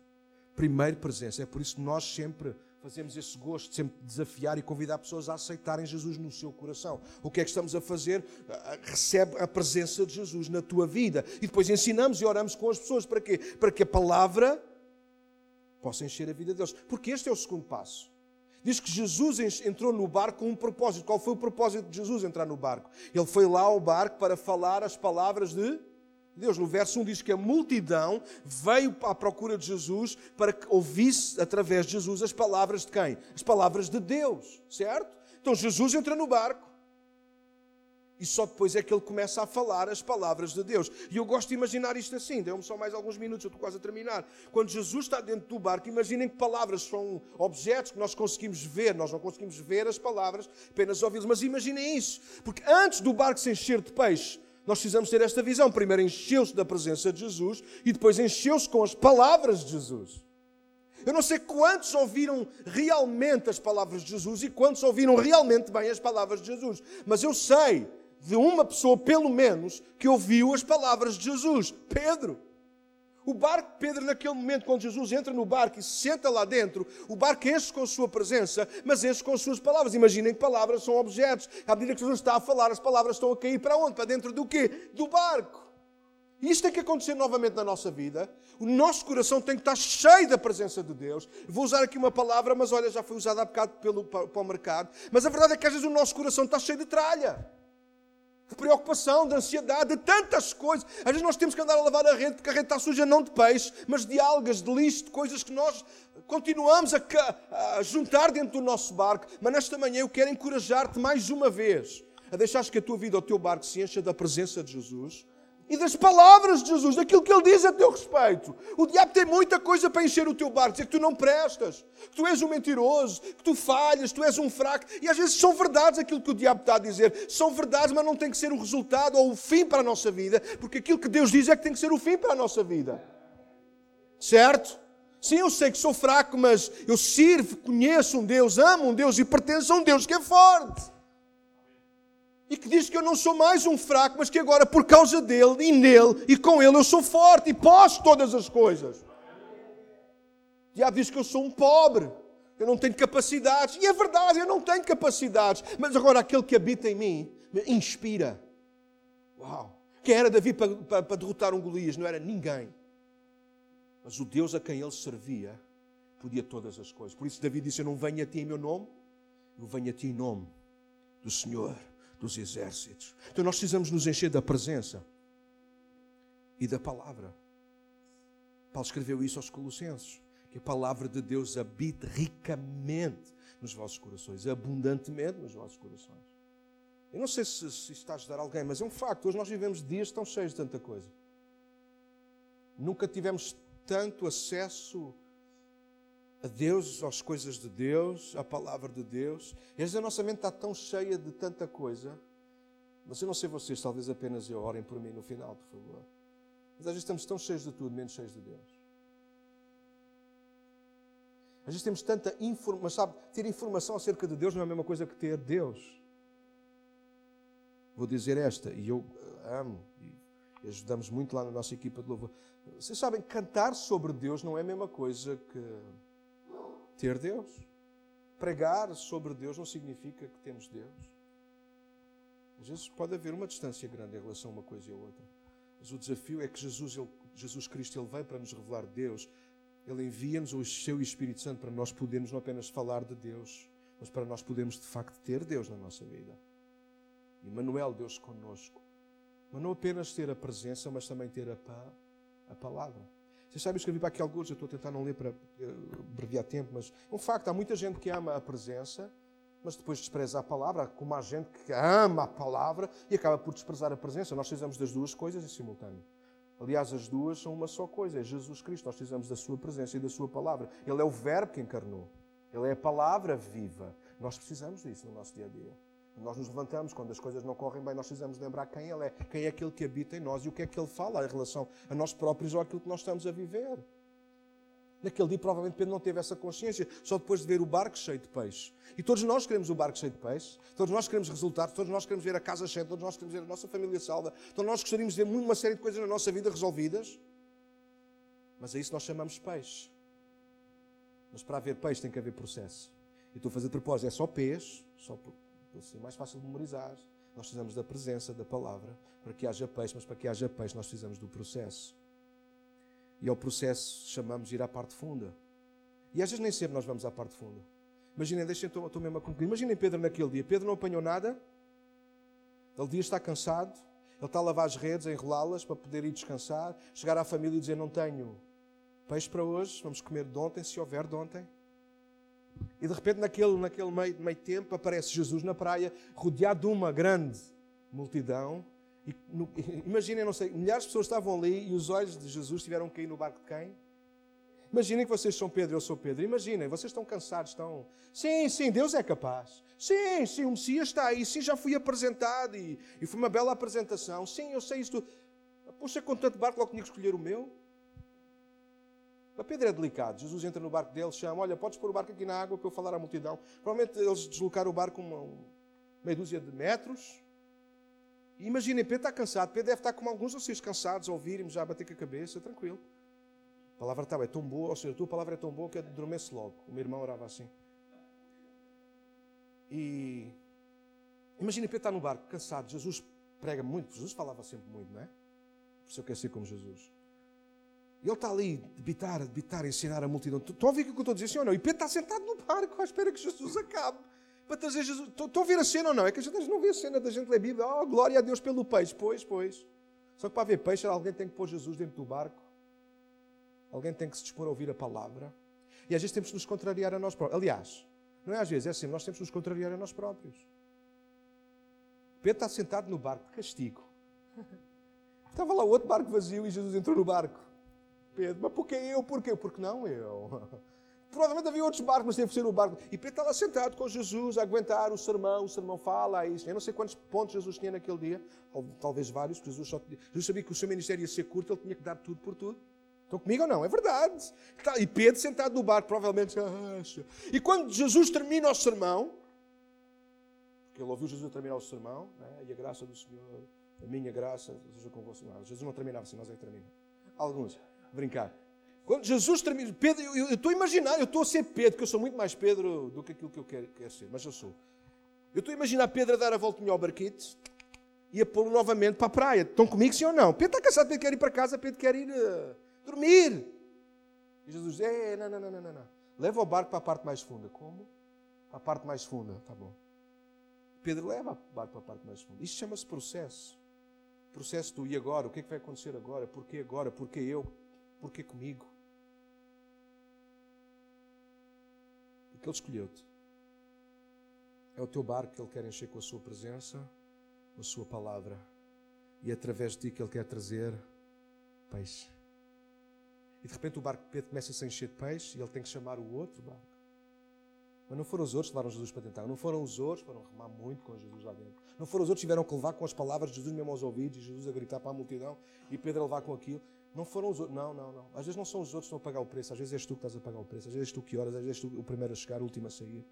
Primeiro presença. É por isso que nós sempre fazemos esse gosto sempre desafiar e convidar pessoas a aceitarem Jesus no seu coração. O que é que estamos a fazer? Recebe a presença de Jesus na tua vida. E depois ensinamos e oramos com as pessoas. Para quê? Para que a palavra possa encher a vida deles. Porque este é o segundo passo. Diz que Jesus entrou no barco com um propósito. Qual foi o propósito de Jesus entrar no barco? Ele foi lá ao barco para falar as palavras de Deus. No verso 1 diz que a multidão veio à procura de Jesus para que ouvisse através de Jesus as palavras de quem? As palavras de Deus, certo? Então Jesus entra no barco e só depois é que ele começa a falar as palavras de Deus. E eu gosto de imaginar isto assim, deu-me só mais alguns minutos, eu estou quase a terminar. Quando Jesus está dentro do barco, imaginem que palavras são objetos que nós conseguimos ver, nós não conseguimos ver as palavras, apenas ouvi-las, mas imaginem isso, porque antes do barco se encher de peixe, nós precisamos ter esta visão. Primeiro encheu-se da presença de Jesus e depois encheu-se com as palavras de Jesus. Eu não sei quantos ouviram realmente as palavras de Jesus e quantos ouviram realmente bem as palavras de Jesus, mas eu sei de uma pessoa, pelo menos, que ouviu as palavras de Jesus: Pedro. O barco, Pedro, naquele momento, quando Jesus entra no barco e se senta lá dentro, o barco enche com a sua presença, mas enche com as suas palavras. Imaginem que palavras são objetos. À medida que Jesus está a falar, as palavras estão a cair para onde? Para dentro do quê? Do barco. E isto tem que acontecer novamente na nossa vida. O nosso coração tem que estar cheio da presença de Deus. Vou usar aqui uma palavra, mas olha, já foi usada há bocado pelo, para, para o mercado. Mas a verdade é que às vezes o nosso coração está cheio de tralha de preocupação, de ansiedade, de tantas coisas. Às vezes nós temos que andar a lavar a rede porque a rede está suja não de peixe, mas de algas, de lixo, de coisas que nós continuamos a, a juntar dentro do nosso barco. Mas nesta manhã eu quero encorajar-te mais uma vez a deixares que a tua vida, o teu barco se encha da presença de Jesus e das palavras de Jesus, daquilo que Ele diz a teu respeito. O diabo tem muita coisa para encher o teu barco, dizer que tu não prestas, que tu és um mentiroso, que tu falhas, que tu és um fraco. E às vezes são verdades aquilo que o diabo está a dizer. São verdades, mas não tem que ser o resultado ou o fim para a nossa vida, porque aquilo que Deus diz é que tem que ser o fim para a nossa vida. Certo? Sim, eu sei que sou fraco, mas eu sirvo, conheço um Deus, amo um Deus e pertenço a um Deus que é forte e que diz que eu não sou mais um fraco, mas que agora por causa dele e nele e com ele eu sou forte e posso todas as coisas. O diabo diz que eu sou um pobre, eu não tenho capacidades, e é verdade, eu não tenho capacidades, mas agora aquele que habita em mim me inspira. Uau! Quem era Davi para, para, para derrotar um Golias? Não era ninguém. Mas o Deus a quem ele servia podia todas as coisas. Por isso Davi disse: Eu não venho a ti em meu nome, eu venho a ti em nome do Senhor dos exércitos. Então nós precisamos nos encher da presença e da palavra. Paulo escreveu isso aos Colossenses, que a palavra de Deus habite ricamente nos vossos corações, abundantemente nos vossos corações. Eu não sei se, se está a ajudar alguém, mas é um facto. Hoje nós vivemos dias tão cheios de tanta coisa. Nunca tivemos tanto acesso a Deus, às coisas de Deus, à palavra de Deus. E às vezes a nossa mente está tão cheia de tanta coisa. Mas eu não sei vocês, talvez apenas eu orem por mim no final, por favor. Mas às vezes estamos tão cheios de tudo, menos cheios de Deus. Às vezes temos tanta informação, mas sabe, ter informação acerca de Deus não é a mesma coisa que ter Deus. Vou dizer esta, e eu amo, e ajudamos muito lá na nossa equipa de louvor. Vocês sabem, cantar sobre Deus não é a mesma coisa que ter Deus. Pregar sobre Deus não significa que temos Deus. Às vezes pode haver uma distância grande em relação a uma coisa e a outra. Mas o desafio é que Jesus, ele, Jesus Cristo ele vem para nos revelar Deus. Ele envia-nos o seu Espírito Santo para nós podermos não apenas falar de Deus, mas para nós podermos de facto ter Deus na nossa vida. Emmanuel, Deus conosco. Mas não apenas ter a presença, mas também ter a, a palavra. Vocês sabem, eu escrevi para aqui alguns, eu estou a tentar não ler para abreviar tempo, mas é um facto, há muita gente que ama a presença, mas depois despreza a palavra, como há gente que ama a palavra e acaba por desprezar a presença. Nós precisamos das duas coisas em simultâneo. Aliás, as duas são uma só coisa, é Jesus Cristo. Nós precisamos da sua presença e da sua palavra. Ele é o verbo que encarnou. Ele é a palavra viva. Nós precisamos disso no nosso dia a dia. Nós nos levantamos, quando as coisas não correm bem, nós precisamos lembrar quem Ele é, quem é aquele que habita em nós e o que é que Ele fala em relação a nós próprios ou aquilo que nós estamos a viver. Naquele dia, provavelmente, Pedro não teve essa consciência, só depois de ver o barco cheio de peixe. E todos nós queremos o barco cheio de peixe, todos nós queremos resultados, todos nós queremos ver a casa cheia, todos nós queremos ver a nossa família salva, todos nós gostaríamos de ver uma série de coisas na nossa vida resolvidas. Mas a isso nós chamamos peixe. Mas para haver peixe tem que haver processo. E estou a fazer de propósito, é só peixe, só ser mais fácil de memorizar. Nós precisamos da presença da palavra para que haja peixe, mas para que haja peixe nós precisamos do processo. E ao processo chamamos ir à parte funda. E às vezes nem sempre nós vamos à parte funda. Imaginem, deixem, estou, estou mesmo a concluir. Imaginem Pedro naquele dia. Pedro não apanhou nada. Ele dia está cansado. Ele está a lavar as redes, a enrolá-las para poder ir descansar. Chegar à família e dizer: Não tenho peixe para hoje, vamos comer de ontem, se houver de ontem. E de repente, naquele, naquele meio, meio tempo, aparece Jesus na praia, rodeado de uma grande multidão. E, no, imaginem, não sei, milhares de pessoas estavam ali e os olhos de Jesus tiveram que cair no barco de quem? Imaginem que vocês são Pedro, eu sou Pedro. Imaginem, vocês estão cansados, estão. Sim, sim, Deus é capaz. Sim, sim, o Messias está aí. Sim, já fui apresentado e, e foi uma bela apresentação. Sim, eu sei isto. Poxa, com tanto barco, logo tinha que escolher o meu. Para Pedro é delicado. Jesus entra no barco dele, chama: Olha, podes pôr o barco aqui na água para eu falar à multidão. Provavelmente eles deslocaram o barco uma, meia dúzia de metros. E imaginem, Pedro está cansado. Pedro deve estar como alguns de vocês cansados a ouvirem-me já a bater com a cabeça, tranquilo. palavra tal é tão boa, ou seja, a tua palavra é tão boa que eu adormeço logo. O meu irmão orava assim. E imagina Pedro estar no barco, cansado. Jesus prega muito, Jesus falava sempre muito, não é? Por isso eu quero ser como Jesus. E ele está ali, debitar, debitar, ensinar a multidão. Estão a ouvir o que eu estou a dizer, sim ou não? E Pedro está sentado no barco à espera que Jesus acabe. Para trazer Jesus. Estão a ver a cena ou não? É que a gente não vê a cena da gente ler a Bíblia. Oh, glória a Deus pelo peixe. Pois, pois. Só que para haver peixe, alguém tem que pôr Jesus dentro do barco. Alguém tem que se dispor a ouvir a palavra. E às vezes temos que nos contrariar a nós próprios. Aliás, não é às vezes, é assim, nós temos que nos contrariar a nós próprios. Pedro está sentado no barco de castigo. Estava lá outro barco vazio e Jesus entrou no barco. Pedro, mas porquê eu? Porquê? Porque não eu. Provavelmente havia outros barcos, mas teve que ser o barco. E Pedro está lá sentado com Jesus, a aguentar o sermão, o sermão fala, isso. Eu não sei quantos pontos Jesus tinha naquele dia, talvez vários, porque Jesus, só, Jesus sabia que o seu ministério ia ser curto, ele tinha que dar tudo por tudo. Estão comigo ou não? É verdade. E Pedro sentado no barco, provavelmente. E quando Jesus termina o sermão, porque ele ouviu Jesus terminar o sermão, né? e a graça do Senhor, a minha graça, seja Jesus não terminava assim, nós é que terminamos. Alguns, brincar. Quando Jesus termina, Pedro, eu, estou a imaginar, eu estou a ser Pedro, porque eu sou muito mais Pedro do que aquilo que eu quero, quero ser, mas eu sou. Eu estou a imaginar Pedro a dar a voltinha ao barquete e a pô-lo novamente para a praia. Estão comigo, sim ou não? Pedro está cansado, Pedro quer ir para casa, Pedro quer ir uh, dormir. E Jesus diz: é, não, não, não, não, não. Leva o barco para a parte mais funda. Como? Para a parte mais funda, tá bom. Pedro leva o barco para a parte mais funda. Isto chama-se processo. Processo do e agora? O que é que vai acontecer agora? Porquê agora? Porquê eu? Porquê comigo? Porque Ele escolheu-te. É o teu barco que Ele quer encher com a sua presença, com a sua palavra. E é através de ti que Ele quer trazer peixe. E de repente o barco de Pedro começa a se encher de peixe e ele tem que chamar o outro barco. Mas não foram os outros que levaram Jesus para tentar. Não foram os outros, foram remar muito com Jesus lá dentro. Não foram os outros que tiveram que levar com as palavras de Jesus mesmo aos ouvidos e Jesus a gritar para a multidão e Pedro a levar com aquilo. Não foram os outros. Não, não, não. Às vezes não são os outros que estão a pagar o preço. Às vezes és tu que estás a pagar o preço. Às vezes és tu que horas. Às vezes és tu o primeiro a chegar, o último a sair.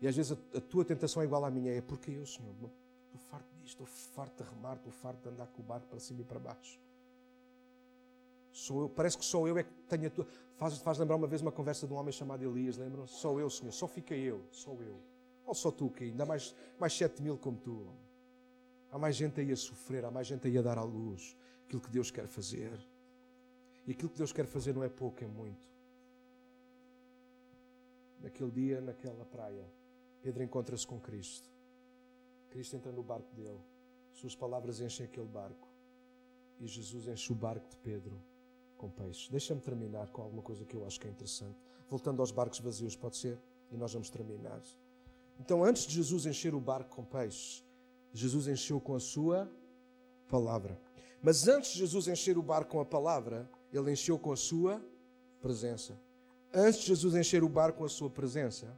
E às vezes a, a tua tentação é igual à minha. É porque eu, Senhor, estou farto disto, estou farto de remar, estou farto de andar com o barco para cima e para baixo. Sou eu, parece que sou eu é que tenho a tua. Faz, faz lembrar uma vez uma conversa de um homem chamado Elias, lembram? Sou eu, Senhor, só fica eu, sou eu. Ou só tu que ainda mais, mais 7 mil como tu. Há mais gente aí a sofrer, há mais gente aí a dar à luz aquilo que Deus quer fazer. E aquilo que Deus quer fazer não é pouco, é muito. Naquele dia, naquela praia, Pedro encontra-se com Cristo. Cristo entra no barco dele. Suas palavras enchem aquele barco. E Jesus enche o barco de Pedro com peixes. Deixa-me terminar com alguma coisa que eu acho que é interessante. Voltando aos barcos vazios, pode ser? E nós vamos terminar. Então, antes de Jesus encher o barco com peixes, Jesus encheu com a sua palavra. Mas antes de Jesus encher o barco com a palavra, ele encheu com a sua presença. Antes de Jesus encher o barco com a sua presença,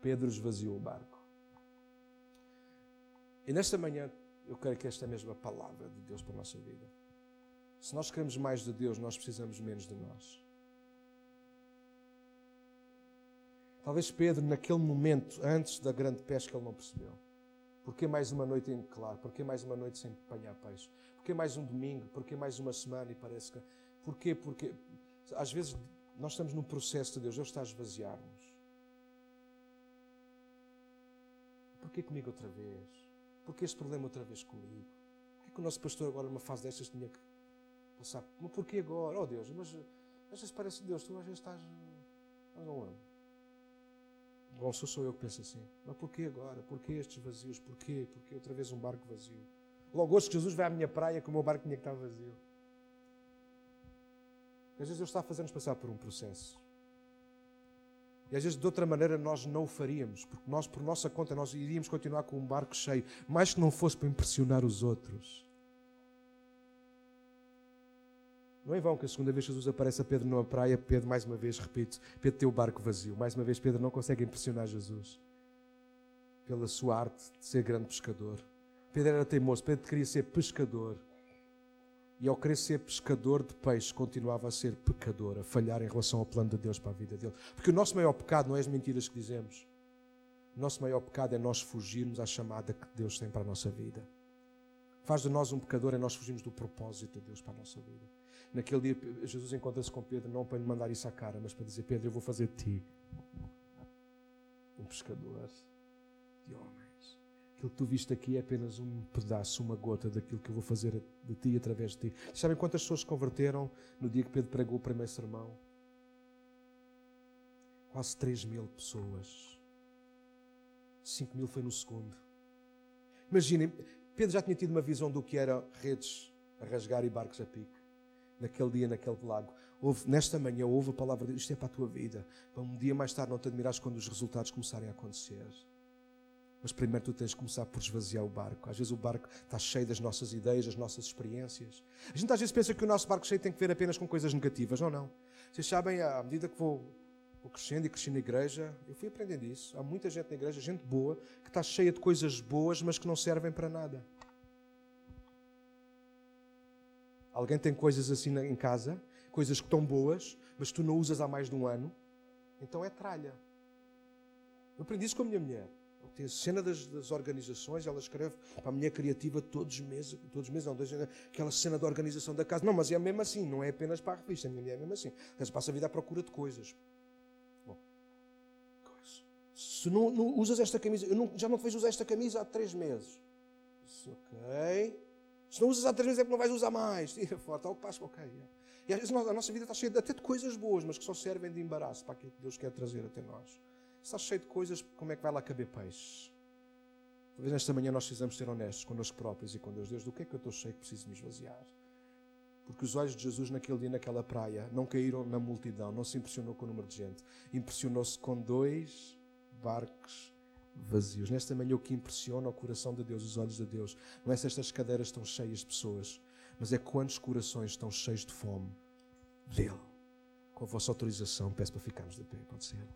Pedro esvaziou o barco. E nesta manhã, eu creio que esta é a mesma palavra de Deus para a nossa vida. Se nós queremos mais de Deus, nós precisamos menos de nós. Talvez Pedro, naquele momento, antes da grande pesca, ele não percebeu. Porquê mais uma noite em claro? Porquê mais uma noite sem apanhar peixe? Porquê mais um domingo? Porquê mais uma semana e parece que. Porquê? Porque às vezes nós estamos num processo de Deus, Deus está a esvaziar-nos. Porquê comigo outra vez? Porquê este problema outra vez comigo? Porquê que o nosso pastor agora numa fase destas tinha que passar. Mas porquê agora? Oh Deus, mas às vezes parece Deus, tu às vezes estás. Estás aonde? Bom, sou só eu que penso assim. Mas porquê agora? Porquê estes vazios? Porquê? Porquê outra vez um barco vazio? Logo hoje que Jesus vai à minha praia que o meu barco tinha que estar vazio. Às vezes Deus está a fazer-nos passar por um processo. E às vezes de outra maneira nós não o faríamos, porque nós, por nossa conta, nós iríamos continuar com um barco cheio, mais que não fosse para impressionar os outros. Não é em vão que a segunda vez Jesus aparece a Pedro numa praia, Pedro mais uma vez, repito, Pedro tem o barco vazio. Mais uma vez Pedro não consegue impressionar Jesus pela sua arte de ser grande pescador. Pedro era teimoso, Pedro queria ser pescador. E ao querer ser pescador de peixe, continuava a ser pecador, a falhar em relação ao plano de Deus para a vida dele. Porque o nosso maior pecado não é as mentiras que dizemos. O nosso maior pecado é nós fugirmos à chamada que Deus tem para a nossa vida. faz de nós um pecador é nós fugimos do propósito de Deus para a nossa vida. Naquele dia, Jesus encontra-se com Pedro, não para lhe mandar isso à cara, mas para dizer: Pedro, eu vou fazer de ti um pescador de homens. Aquilo que tu viste aqui é apenas um pedaço, uma gota daquilo que eu vou fazer de ti através de ti. Sabem quantas pessoas se converteram no dia que Pedro pregou o primeiro sermão? Quase 3 mil pessoas. 5 mil foi no segundo. Imaginem, Pedro já tinha tido uma visão do que era redes a rasgar e barcos a pique. Naquele dia, naquele lago. Houve, nesta manhã, houve a palavra de Deus. Isto é para a tua vida. Para um dia mais tarde não te admirares quando os resultados começarem a acontecer. Mas primeiro tu tens de começar por esvaziar o barco. Às vezes o barco está cheio das nossas ideias, das nossas experiências. A gente às vezes pensa que o nosso barco cheio tem que ver apenas com coisas negativas. Não, não. Vocês sabem, à medida que vou vou crescendo e crescendo na igreja, eu fui aprendendo isso. Há muita gente na igreja, gente boa, que está cheia de coisas boas, mas que não servem para nada. Alguém tem coisas assim em casa, coisas que estão boas, mas tu não usas há mais de um ano, então é tralha. Eu aprendi isso com a minha mulher. Tem a cena das, das, organizações, ela escreve para a mulher criativa todos os meses, todos os meses não, aquela cena da organização da casa. Não, mas é mesmo assim, não é apenas para a revista, a minha mulher é mesmo assim. Ela passa a vida à procura de coisas. Se não, não usas esta camisa, eu não, já não te vejo usar esta camisa há três meses. Disse, ok. Se não usas há três meses é porque não vais usar mais. Tira fora, está ocupado, ok. E às vezes a nossa vida está cheia até de coisas boas, mas que só servem de embaraço para aquilo que Deus quer trazer até nós. Está cheio de coisas, como é que vai lá caber peixe? Talvez nesta manhã nós precisamos ser honestos connosco próprios e com Deus. Deus, do que é que eu estou cheio que preciso me esvaziar? Porque os olhos de Jesus naquele dia, naquela praia, não caíram na multidão, não se impressionou com o número de gente. Impressionou-se com dois barcos vazios. Nesta manhã, o que impressiona o coração de Deus, os olhos de Deus, não é se estas cadeiras estão cheias de pessoas, mas é quantos corações estão cheios de fome dele. Com a vossa autorização, peço para ficarmos de pé, pode ser.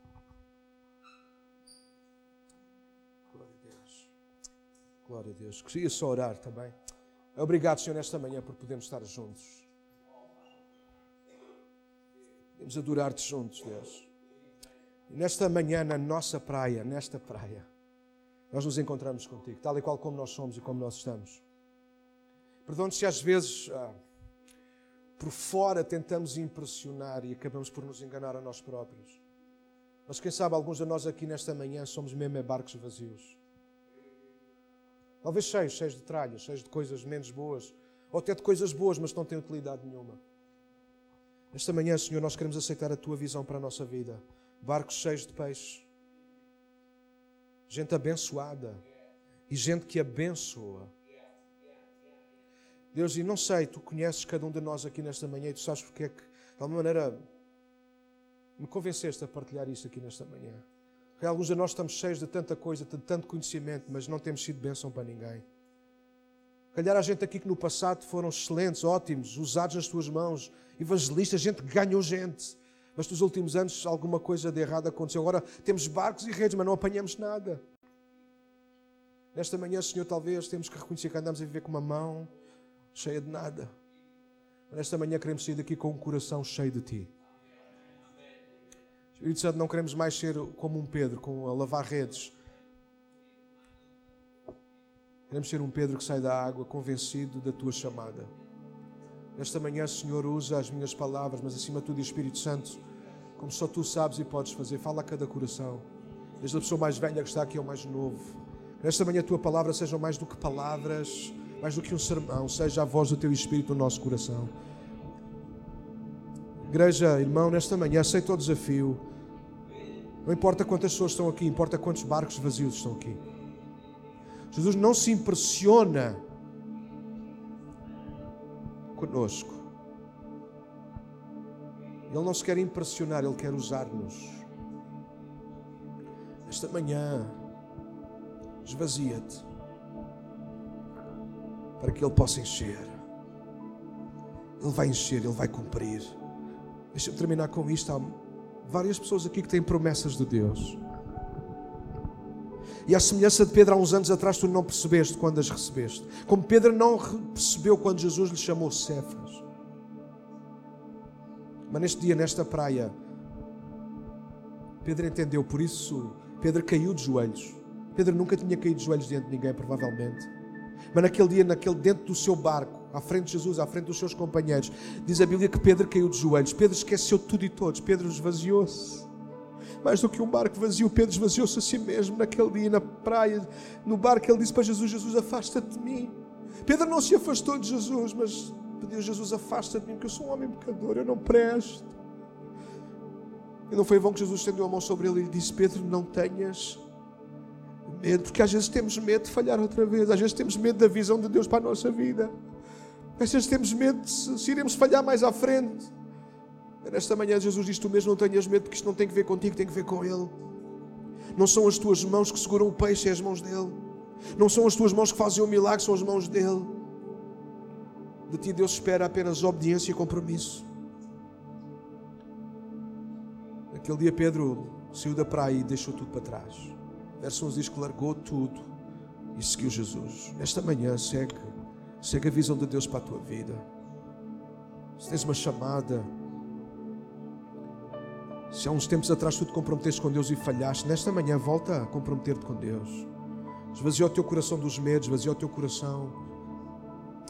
Glória a Deus. Glória a Deus. Queria só orar também. Obrigado, Senhor, nesta manhã por podermos estar juntos. Podemos adorar-te juntos, Deus. Nesta manhã, na nossa praia, nesta praia, nós nos encontramos contigo, tal e qual como nós somos e como nós estamos. Perdão se às vezes ah, por fora tentamos impressionar e acabamos por nos enganar a nós próprios. Mas quem sabe alguns de nós aqui nesta manhã somos mesmo é barcos vazios. Talvez cheios, cheios de tralhas, cheios de coisas menos boas, ou até de coisas boas, mas não têm utilidade nenhuma. Esta manhã, Senhor, nós queremos aceitar a tua visão para a nossa vida barcos cheios de peixe, gente abençoada e gente que abençoa. Deus, e não sei, tu conheces cada um de nós aqui nesta manhã e tu sabes porque é que, de alguma maneira, me convenceste a partilhar isto aqui nesta manhã. Porque alguns de nós estamos cheios de tanta coisa, de tanto conhecimento, mas não temos sido bênção para ninguém. Calhar há gente aqui que no passado foram excelentes, ótimos, usados nas tuas mãos, evangelistas, gente que ganhou gente mas nos últimos anos alguma coisa de errado aconteceu. Agora temos barcos e redes, mas não apanhamos nada. Nesta manhã, Senhor, talvez temos que reconhecer que andamos a viver com uma mão cheia de nada. Nesta manhã queremos sair daqui com um coração cheio de Ti. Espírito Santo, não queremos mais ser como um Pedro, com a lavar redes. Queremos ser um Pedro que sai da água convencido da Tua chamada. Nesta manhã, Senhor, usa as minhas palavras, mas acima de tudo, Espírito Santo, como só tu sabes e podes fazer. Fala a cada coração, desde a pessoa mais velha que está aqui ao mais novo. Nesta manhã a tua palavra seja mais do que palavras, mais do que um sermão, seja a voz do teu Espírito no nosso coração. Igreja, irmão, nesta manhã aceita o desafio. Não importa quantas pessoas estão aqui, importa quantos barcos vazios estão aqui. Jesus não se impressiona conosco. Ele não se quer impressionar, Ele quer usar-nos. Esta manhã, esvazia-te para que Ele possa encher. Ele vai encher, Ele vai cumprir. Deixa-me terminar com isto. Há várias pessoas aqui que têm promessas de Deus. E à semelhança de Pedro, há uns anos atrás, tu não percebeste quando as recebeste. Como Pedro não percebeu quando Jesus lhe chamou Cefas. Mas neste dia, nesta praia, Pedro entendeu, por isso Pedro caiu de joelhos. Pedro nunca tinha caído de joelhos diante de ninguém, provavelmente. Mas naquele dia, naquele dentro do seu barco, à frente de Jesus, à frente dos seus companheiros, diz a Bíblia que Pedro caiu de joelhos. Pedro esqueceu tudo e todos. Pedro esvaziou-se. Mais do que um barco vazio, Pedro esvaziou-se a si mesmo naquele dia, na praia, no barco. Ele disse para Jesus: Jesus, afasta-te de mim. Pedro não se afastou de Jesus, mas pediu: Jesus, afasta-te porque eu sou um homem pecador, eu não presto. E não foi bom que Jesus estendeu a mão sobre ele e lhe disse: Pedro, não tenhas medo, porque às vezes temos medo de falhar outra vez, às vezes temos medo da visão de Deus para a nossa vida, às vezes temos medo de se, se iremos falhar mais à frente. Nesta manhã, Jesus diz: Tu mesmo não tenhas medo, porque isto não tem que ver contigo, tem que ver com Ele. Não são as tuas mãos que seguram o peixe, é as mãos dele. Não são as tuas mãos que fazem o milagre, são as mãos dele. De ti, Deus espera apenas obediência e compromisso. Naquele dia, Pedro saiu da praia e deixou tudo para trás. Verso 11 diz que largou tudo e seguiu Jesus. Esta manhã, segue, segue a visão de Deus para a tua vida. Se tens uma chamada, se há uns tempos atrás tu te comprometeste com Deus e falhaste, nesta manhã volta a comprometer-te com Deus. Esvazia o teu coração dos medos, esvazia o teu coração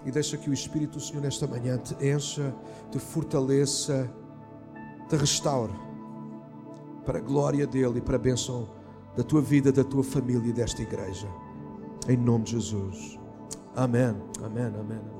e deixa que o Espírito do Senhor nesta manhã te encha, te fortaleça, te restaure para a glória dele e para a bênção da tua vida, da tua família e desta igreja. Em nome de Jesus. Amém. Amém. Amém.